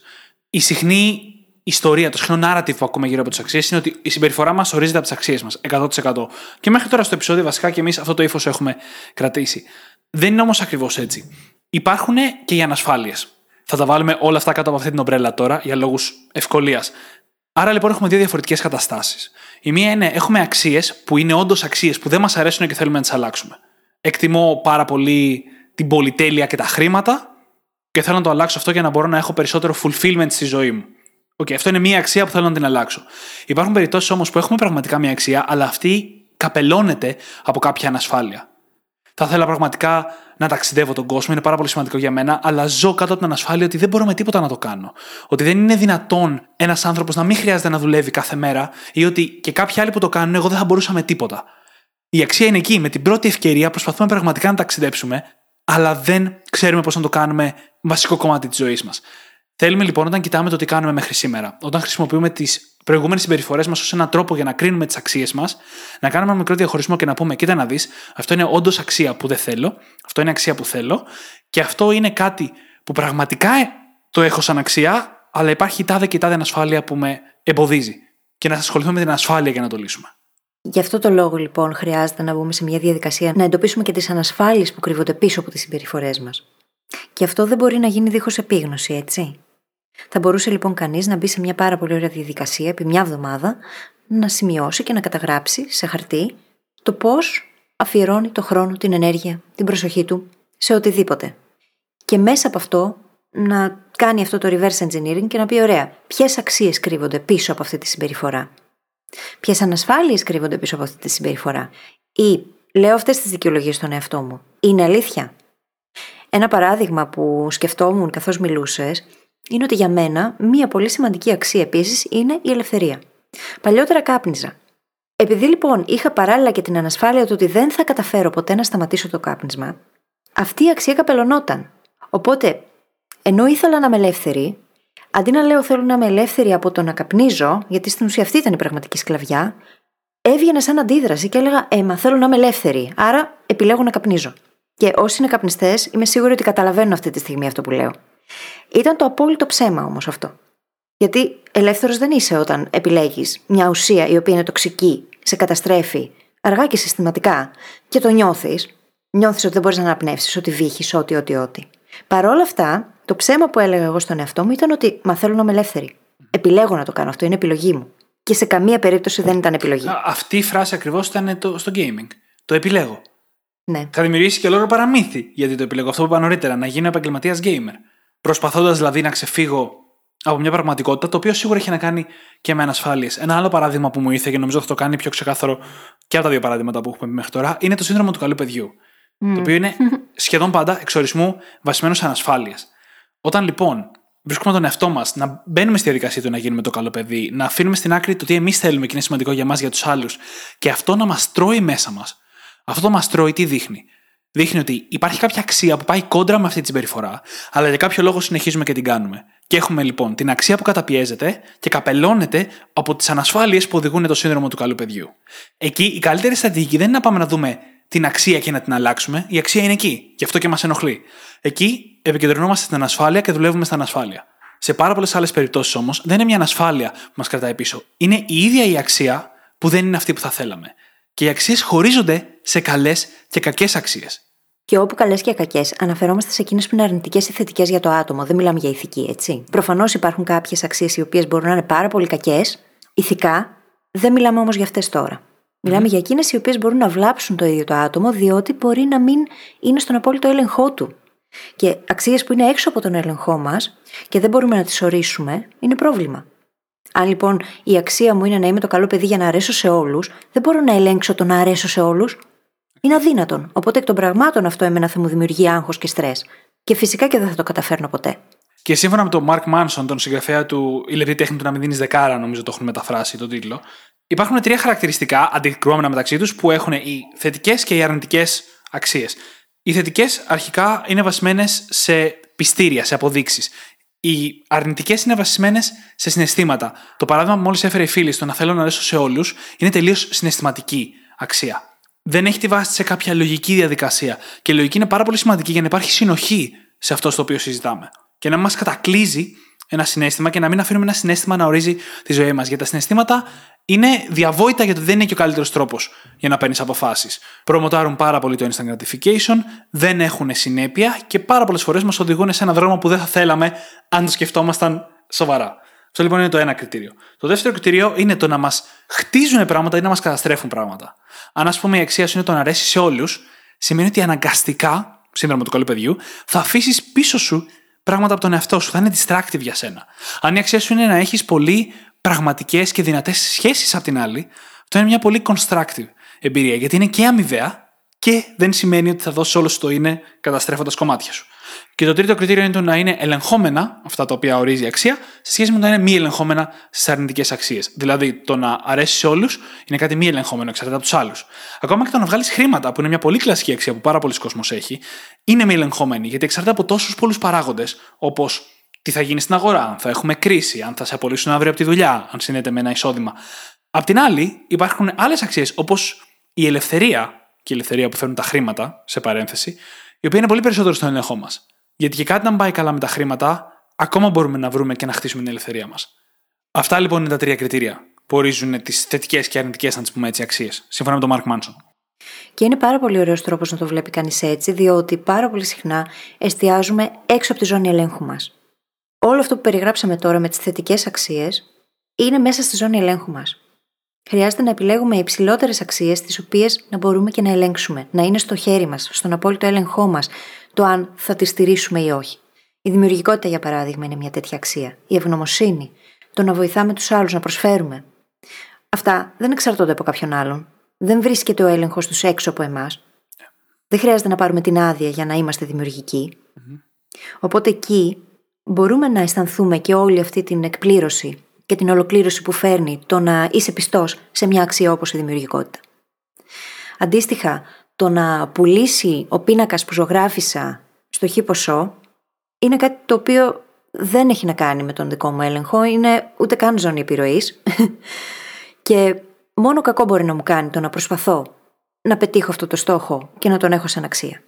Η συχνή ιστορία, το συχνό narrative που ακούμε γύρω από τις αξίες είναι ότι η συμπεριφορά μας ορίζεται από τις αξίες μας 100%. Και μέχρι τώρα στο επεισόδιο βασικά και εμείς αυτό το ύφος έχουμε κρατήσει. Δεν είναι όμως ακριβώς έτσι. Υπάρχουν και οι ανασφάλειες. Θα τα βάλουμε όλα αυτά κάτω από αυτή την ομπρέλα τώρα για λόγους ευκολίας. Άρα λοιπόν έχουμε δύο διαφορετικές καταστάσεις. Η μία είναι έχουμε αξίες που είναι όντως αξίες που δεν μας αρέσουν και θέλουμε να τις αλλάξουμε. Εκτιμώ πάρα πολύ την πολυτέλεια και τα χρήματα και θέλω να το αλλάξω αυτό για να μπορώ να έχω περισσότερο fulfillment στη ζωή μου. Okay, αυτό είναι μία αξία που θέλω να την αλλάξω. Υπάρχουν περιπτώσεις όμως που έχουμε πραγματικά μία αξία, αλλά αυτή καπελώνεται από κάποια ανασφάλεια. Θα ήθελα πραγματικά να ταξιδεύω τον κόσμο, είναι πάρα πολύ σημαντικό για μένα, αλλά ζω κάτω από την ανασφάλεια ότι δεν μπορώ με τίποτα να το κάνω. Ότι δεν είναι δυνατόν ένας άνθρωπος να μην χρειάζεται να δουλεύει κάθε μέρα ή ότι και κάποιοι άλλοι που το κάνουν, εγώ δεν θα μπορούσα με τίποτα. Η αξία είναι εκεί. Με την πρώτη ευκαιρία προσπαθούμε πραγματικά να ταξιδέψουμε, αλλά δεν ξέρουμε πώς να το κάνουμε βασικό κομμάτι της ζωής μας. Θέλουμε λοιπόν όταν κοιτάμε το τι κάνουμε μέχρι σήμερα, όταν χρησιμοποιούμε τις προηγούμενες συμπεριφορές μας ως έναν τρόπο για να κρίνουμε τις αξίες μας, να κάνουμε ένα μικρό διαχωρισμό και να πούμε: Κοίτα να δεις, αυτό είναι όντως αξία που δεν θέλω, αυτό είναι αξία που θέλω, και αυτό είναι κάτι που πραγματικά το έχω σαν αξία, αλλά υπάρχει τάδε και τάδε ανασφάλεια που με εμποδίζει. Και να ασχοληθούμε με την ασφάλεια για να το λύσουμε. Γι' αυτό το λόγο λοιπόν χρειάζεται να μπούμε σε μια διαδικασία να εντοπίσουμε και τις ανασφάλειες που κρύβονται πίσω από τις συμπεριφορές μας. Και αυτό δεν μπορεί να γίνει δίχως επίγνωση, έτσι. Θα μπορούσε λοιπόν κανείς να μπει σε μια πάρα πολύ ωραία διαδικασία επί μια εβδομάδα να σημειώσει και να καταγράψει σε χαρτί το πώς αφιερώνει το χρόνο, την ενέργεια, την προσοχή του σε οτιδήποτε. Και μέσα από αυτό να κάνει αυτό το reverse engineering και να πει: Ωραία, ποιες αξίες κρύβονται πίσω από αυτή τη συμπεριφορά; Ποιες ανασφάλειες κρύβονται πίσω από αυτή τη συμπεριφορά; Ή λέω αυτές τις δικαιολογίες στον εαυτό μου. Είναι αλήθεια; Ένα παράδειγμα που σκεφτόμουν καθώς μιλούσες είναι ότι για μένα μία πολύ σημαντική αξία επίσης είναι η ελευθερία. Παλιότερα κάπνιζα. Επειδή λοιπόν είχα παράλληλα και την ανασφάλεια του ότι δεν θα καταφέρω ποτέ να σταματήσω το κάπνισμα, αυτή η αξία καπελωνόταν. Οπότε, ενώ ήθελα να είμαι ελεύθερη, αντί να λέω θέλω να είμαι ελεύθερη από το να καπνίζω, γιατί στην ουσία αυτή ήταν η πραγματική σκλαβιά, έβγαινε σαν αντίδραση και έλεγα Ε, μα θέλω να είμαι ελεύθερη, άρα επιλέγω να καπνίζω. Και όσοι είναι καπνιστές, είμαι σίγουρη ότι καταλαβαίνουν αυτή τη στιγμή αυτό που λέω. Ήταν το απόλυτο ψέμα όμως αυτό. Γιατί ελεύθερος δεν είσαι όταν επιλέγεις μια ουσία η οποία είναι τοξική, σε καταστρέφει, αργά και συστηματικά, και το νιώθεις, νιώθεις ότι δεν μπορείς να αναπνεύσεις, ότι βύχει, ότι, ότι, ότι. Παρ' όλα αυτά, το ψέμα που έλεγα εγώ στον εαυτό μου ήταν ότι Μα θέλω να είμαι ελεύθερη. Επιλέγω να το κάνω αυτό, είναι επιλογή μου. Και σε καμία περίπτωση δεν ήταν επιλογή. Αυτή η φράση ακριβώς ήταν το, στο gaming. Το επιλέγω. Ναι. Θα δημιουργήσει και λόγο παραμύθι γιατί το επιλέγω. Αυτό που είπα νωρίτερα, να γίνω επαγγελματίας gamer. Προσπαθώντας δηλαδή να ξεφύγω από μια πραγματικότητα, το οποίο σίγουρα έχει να κάνει και με ανασφάλειες. Ένα άλλο παράδειγμα που μου ήρθε και νομίζω θα το κάνει πιο ξεκάθαρο και από τα δύο παραδείγματα που έχουμε πει μέχρι τώρα, είναι το σύνδρομο του καλού παιδιού. Το οποίο είναι σχεδόν πάντα εξορισμού βασισμένος σε ανασφάλειες. Όταν λοιπόν βρίσκουμε τον εαυτό μας να μπαίνουμε στη διαδικασία του να γίνουμε το καλό παιδί, να αφήνουμε στην άκρη το τι εμείς θέλουμε και είναι σημαντικό για εμά, για τους άλλους, και αυτό να μας τρώει μέσα μας. Αυτό το μας τρώει τι δείχνει; Δείχνει ότι υπάρχει κάποια αξία που πάει κόντρα με αυτή τη συμπεριφορά, αλλά για κάποιο λόγο συνεχίζουμε και την κάνουμε. Και έχουμε λοιπόν την αξία που καταπιέζεται και καπελώνεται από τις ανασφάλειες που οδηγούν το σύνδρομο του καλού παιδιού. Εκεί η καλύτερη στρατηγική δεν είναι να πάμε να δούμε την αξία και να την αλλάξουμε. Η αξία είναι εκεί. Γι' αυτό και μας ενοχλεί. Εκεί επικεντρωνόμαστε στην ανασφάλεια και δουλεύουμε στην ανασφάλεια. Σε πάρα πολλές άλλες περιπτώσεις όμως δεν είναι μια ανασφάλεια που μας κρατάει πίσω. Είναι η ίδια η αξία που δεν είναι αυτή που θα θέλαμε. Και οι αξίες χωρίζονται σε καλές και κακές αξίες. Και όπου καλές και κακές, αναφερόμαστε σε εκείνες που είναι αρνητικές ή θετικές για το άτομο. Δεν μιλάμε για ηθική, έτσι. Προφανώς υπάρχουν κάποιες αξίες οι οποίες μπορούν να είναι πάρα πολύ κακές, ηθικά. Δεν μιλάμε όμως για αυτές τώρα. Μιλάμε για εκείνες οι οποίες μπορούν να βλάψουν το ίδιο το άτομο, διότι μπορεί να μην είναι στον απόλυτο έλεγχό του. Και αξίες που είναι έξω από τον έλεγχό μας και δεν μπορούμε να τις ορίσουμε, είναι πρόβλημα. Αν λοιπόν η αξία μου είναι να είμαι το καλό παιδί για να αρέσω σε όλους, δεν μπορώ να ελέγξω το να αρέσω σε όλους. Είναι αδύνατον. Οπότε εκ των πραγμάτων αυτό εμένα θα μου δημιουργεί άγχος και στρες. Και φυσικά και δεν θα το καταφέρνω ποτέ. Και σύμφωνα με τον Μαρκ Μάνσον, τον συγγραφέα του Η λεπτή τέχνη του να μην δίνεις δεκάρα, νομίζω το έχουν μεταφράσει τον τίτλο, υπάρχουν τρία χαρακτηριστικά αντικρουόμενα μεταξύ τους που έχουν οι θετικές και οι αρνητικές αξίες. Οι θετικές αρχικά είναι βασισμένε σε πιστήρια, σε αποδείξεις. Οι αρνητικές είναι βασισμένε σε συναισθήματα. Το παράδειγμα που μόλις έφερε η φίλη στο να θέλω να αρέσω σε όλους είναι τελείως συναισθηματική αξία. Δεν έχει τη βάση σε κάποια λογική διαδικασία. Και η λογική είναι πάρα πολύ σημαντική για να υπάρχει συνοχή σε αυτό στο οποίο συζητάμε. Και να μας κατακλείζει ένα συνέστημα και να μην αφήνουμε ένα συνέστημα να ορίζει τη ζωή μας. Γιατί τα συναισθήματα είναι διαβόητα γιατί δεν είναι και ο καλύτερος τρόπος για να παίρνεις αποφάσεις. Προμοτάρουν πάρα πολύ το instant gratification, δεν έχουν συνέπεια και πάρα πολλές φορές μας οδηγούν σε ένα δρόμο που δεν θα θέλαμε αν το σκεφτόμασταν σοβαρά. Αυτό λοιπόν είναι το ένα κριτήριο. Το δεύτερο κριτήριο είναι το να μας χτίζουν πράγματα ή να μας καταστρέφουν πράγματα. Αν, ας πούμε, η αξία σου είναι το να αρέσει σε όλους, σημαίνει ότι αναγκαστικά, σύνδρομο του καλού παιδιού, θα αφήσεις πίσω σου πράγματα από τον εαυτό σου. Θα είναι distractive για σένα. Αν η αξία σου είναι να έχεις πολύ πραγματικές και δυνατές σχέσεις απ' την άλλη, αυτό είναι μια πολύ constructive εμπειρία. Γιατί είναι και αμοιβαία και δεν σημαίνει ότι θα δώσει όλο το είναι καταστρέφοντας κομμάτια σου. Και το τρίτο κριτήριο είναι το να είναι ελεγχόμενα αυτά τα οποία ορίζει η αξία, σε σχέση με το να είναι μη ελεγχόμενα στις αρνητικές αξίες. Δηλαδή, το να αρέσει σε όλους είναι κάτι μη ελεγχόμενο, εξαρτάται από τους άλλους. Ακόμα και το να βγάλεις χρήματα, που είναι μια πολύ κλασική αξία που πάρα πολλοί κόσμος έχει, είναι μη ελεγχόμενη, γιατί εξαρτάται από τόσους πολλούς παράγοντες, όπως τι θα γίνει στην αγορά, αν θα έχουμε κρίση, αν θα σε απολύσουν αύριο από τη δουλειά, αν συνδέεται με ένα εισόδημα. Απ' την άλλη, υπάρχουν άλλες αξίες, όπως η ελευθερία, και η ελευθερία που φέρνουν τα χρήματα, σε παρένθεση, η οποία είναι πολύ περισσότερο στον έλεγχό μας. Γιατί και κάτι να πάει καλά με τα χρήματα, ακόμα μπορούμε να βρούμε και να χτίσουμε την ελευθερία μας. Αυτά λοιπόν είναι τα τρία κριτήρια. που ορίζουν τις θετικές και αρνητικές, να τις πούμε έτσι, αξίες, σύμφωνα με τον Μάρκ Μάνσον. Και είναι πάρα πολύ ωραίος τρόπος να το βλέπει κανείς έτσι, διότι πάρα πολύ συχνά εστιάζουμε έξω από τη ζώνη ελέγχου μας. Όλο αυτό που περιγράψαμε τώρα με τις θετικές αξίες είναι μέσα στη ζώνη ελέγχου μας. Χρειάζεται να επιλέγουμε υψηλότερες αξίες, τις οποίες να μπορούμε και να ελέγξουμε, να είναι στο χέρι μας, στον απόλυτο έλεγχό μας, το αν θα τη στηρίσουμε ή όχι. Η δημιουργικότητα, για παράδειγμα, είναι μια τέτοια αξία. Η ευγνωμοσύνη, το να βοηθάμε τους άλλους, να προσφέρουμε. Αυτά δεν εξαρτώνται από κάποιον άλλον. Δεν βρίσκεται ο έλεγχος τους έξω από εμάς. Δεν χρειάζεται να πάρουμε την άδεια για να είμαστε δημιουργικοί. Οπότε εκεί μπορούμε να αισθανθούμε και όλη αυτή την εκπλήρωση και την ολοκλήρωση που φέρνει το να είσαι πιστός σε μια αξία όπως η δημιουργικότητα. Αντίστοιχα, το να πουλήσει ο πίνακας που ζωγράφισα στο χ ποσό είναι κάτι το οποίο δεν έχει να κάνει με τον δικό μου έλεγχο, είναι ούτε καν ζώνη επιρροής. και μόνο κακό μπορεί να μου κάνει το να προσπαθώ να πετύχω αυτό το στόχο και να τον έχω σαν αξία.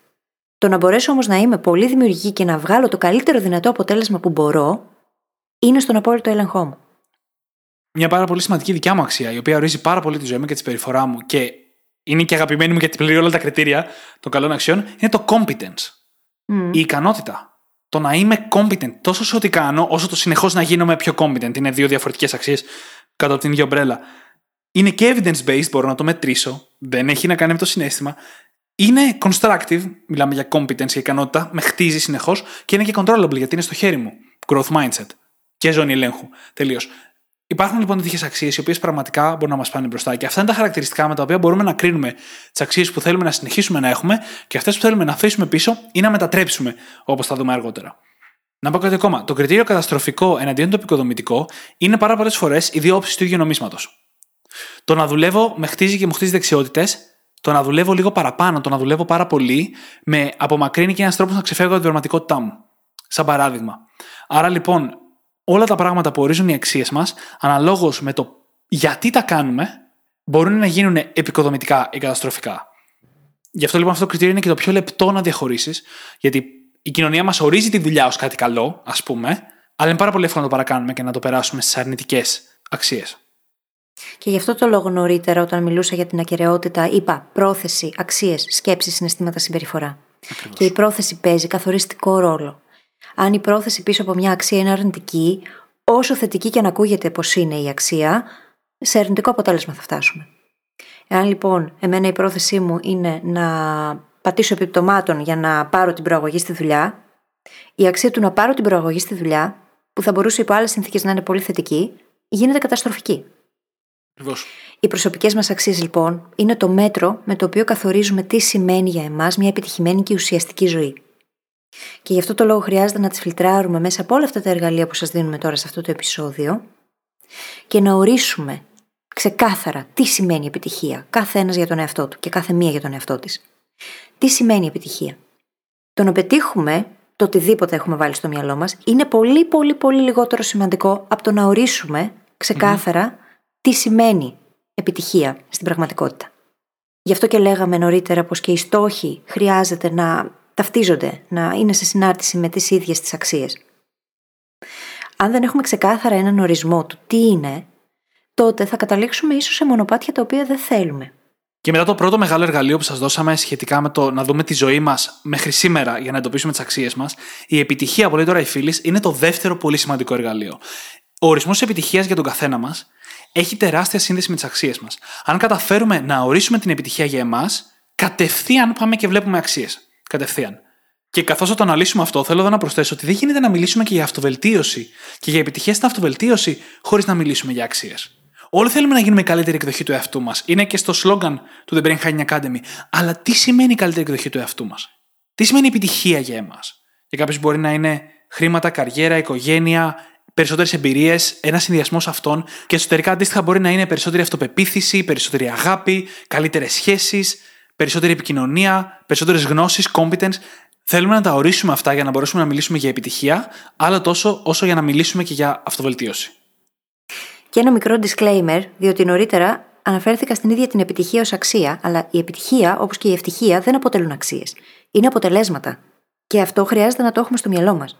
Το να μπορέσω όμως να είμαι πολύ δημιουργική και να βγάλω το καλύτερο δυνατό αποτέλεσμα που μπορώ, είναι στον απόλυτο έλεγχό μου. Μια πάρα πολύ σημαντική δικιά μου αξία, η οποία ορίζει πάρα πολύ τη ζωή μου και τη συμπεριφορά μου και είναι και αγαπημένη μου γιατί πληρεί όλα τα κριτήρια των καλών αξιών, είναι το competence. Η ικανότητα το να είμαι competent τόσο σε ό,τι κάνω, όσο το συνεχώς να γίνομαι πιο competent. Είναι δύο διαφορετικές αξίες κάτω από την ίδια ομπρέλα. Είναι και evidence-based, μπορώ να το μετρήσω. Δεν έχει να κάνει με το συνέστημα. Είναι constructive, μιλάμε για competence, για ικανότητα, με χτίζει συνεχώς και είναι και controllable, γιατί είναι στο χέρι μου. Growth mindset. Και ζώνη ελέγχου. Τελείως. Υπάρχουν λοιπόν τέτοιες αξίες οι οποίες πραγματικά μπορούν να μας πάνε μπροστά. Και αυτά είναι τα χαρακτηριστικά με τα οποία μπορούμε να κρίνουμε τις αξίες που θέλουμε να συνεχίσουμε να έχουμε και αυτές που θέλουμε να αφήσουμε πίσω ή να μετατρέψουμε, όπως θα δούμε αργότερα. Να πω κάτι ακόμα. Το κριτήριο καταστροφικό εναντίον το επικοδομητικό είναι πάρα πολλές φορές οι δύο όψει του ίδιου νομίσματος. Το να δουλεύω με χτίζει και μου χτίζει δεξιότητες, το να δουλεύω λίγο παραπάνω, το να δουλεύω πάρα πολύ, με απομακρύνει και ένας τρόπος να ξεφεύγω από την πραγματικότητά μου. Σαν παράδειγμα. Άρα λοιπόν, όλα τα πράγματα που ορίζουν οι αξίες μας, αναλόγως με το γιατί τα κάνουμε, μπορούν να γίνουν επικοδομητικά ή καταστροφικά. Γι' αυτό λοιπόν αυτό το κριτήριο είναι και το πιο λεπτό να διαχωρίσεις, γιατί η κοινωνία μας ορίζει τη δουλειά ως κάτι καλό, ας πούμε, αλλά είναι πάρα πολύ εύκολο να το παρακάνουμε και να το περάσουμε στις αρνητικές αξίες. Και γι' αυτό το λόγο νωρίτερα, όταν μιλούσα για την ακαιρεότητα, είπα πρόθεση, αξίες, σκέψει, συναισθήματα, συμπεριφορά. Και η πρόθεση παίζει καθοριστικό ρόλο αν η πρόθεση πίσω από μια αξία είναι αρνητική, όσο θετική και αν ακούγεται πως είναι η αξία, σε αρνητικό αποτέλεσμα θα φτάσουμε. Εάν λοιπόν εμένα η πρόθεσή μου είναι να πατήσω επιπτωμάτων για να πάρω την προαγωγή στη δουλειά, η αξία του να πάρω την προαγωγή στη δουλειά, που θα μπορούσε υπό άλλες συνθήκες να είναι πολύ θετική, γίνεται καταστροφική. Ακριβώς. Οι προσωπικές μας αξίες, λοιπόν, είναι το μέτρο με το οποίο καθορίζουμε τι σημαίνει για εμάς μια επιτυχημένη και ουσιαστική ζωή. Και γι' αυτό το λόγο χρειάζεται να τις φιλτράρουμε μέσα από όλα αυτά τα εργαλεία που σας δίνουμε τώρα σε αυτό το επεισόδιο και να ορίσουμε ξεκάθαρα τι σημαίνει επιτυχία, κάθε ένας για τον εαυτό του και κάθε μία για τον εαυτό της. Τι σημαίνει επιτυχία; Το να πετύχουμε το οτιδήποτε έχουμε βάλει στο μυαλό μας είναι πολύ πολύ πολύ λιγότερο σημαντικό από το να ορίσουμε ξεκάθαρα τι σημαίνει επιτυχία στην πραγματικότητα. Γι' αυτό και λέγαμε νωρίτερα πως και οι στόχοι χρειάζεται να ταυτίζονται, να είναι σε συνάρτηση με τις ίδιες τις αξίες. Αν δεν έχουμε ξεκάθαρα έναν ορισμό του τι είναι, τότε θα καταλήξουμε ίσως σε μονοπάτια τα οποία δεν θέλουμε. Και μετά το πρώτο μεγάλο εργαλείο που σας δώσαμε σχετικά με το να δούμε τη ζωή μας μέχρι σήμερα για να εντοπίσουμε τις αξίες μας, η επιτυχία που λέει τώρα η φίλης είναι το δεύτερο πολύ σημαντικό εργαλείο. Ο ορισμός επιτυχίας για τον καθένα μας έχει τεράστια σύνδεση με τις αξίες μας. Αν καταφέρουμε να ορίσουμε την επιτυχία για εμάς, κατευθείαν πάμε και βλέπουμε αξίες κατευθείαν. Και καθώς θα το αναλύσουμε αυτό, θέλω εδώ να προσθέσω ότι δεν γίνεται να μιλήσουμε και για αυτοβελτίωση και για επιτυχία στην αυτοβελτίωση χωρίς να μιλήσουμε για αξίες. Όλοι θέλουμε να γίνουμε η καλύτερη εκδοχή του εαυτού μας. Είναι και στο σλόγκαν του The Brain Hacking Academy. Αλλά τι σημαίνει η καλύτερη εκδοχή του εαυτού μας; Τι σημαίνει επιτυχία για εμάς; Για κάποιους μπορεί να είναι χρήματα, καριέρα, οικογένεια, περισσότερες εμπειρίες, ένας συνδυασμός αυτών και εσωτερικά αντίστοιχα μπορεί να είναι περισσότερη αυτοπεποίθηση, περισσότερη αγάπη, καλύτερες σχέσεις, περισσότερη επικοινωνία, περισσότερες γνώσεις, competence. Θέλουμε να τα ορίσουμε αυτά για να μπορέσουμε να μιλήσουμε για επιτυχία, αλλά τόσο όσο για να μιλήσουμε και για αυτοβελτίωση. Και ένα μικρό disclaimer, διότι νωρίτερα αναφέρθηκα στην ίδια την επιτυχία ως αξία, αλλά η επιτυχία, όπως και η ευτυχία, δεν αποτελούν αξίες. Είναι αποτελέσματα. Και αυτό χρειάζεται να το έχουμε στο μυαλό μας.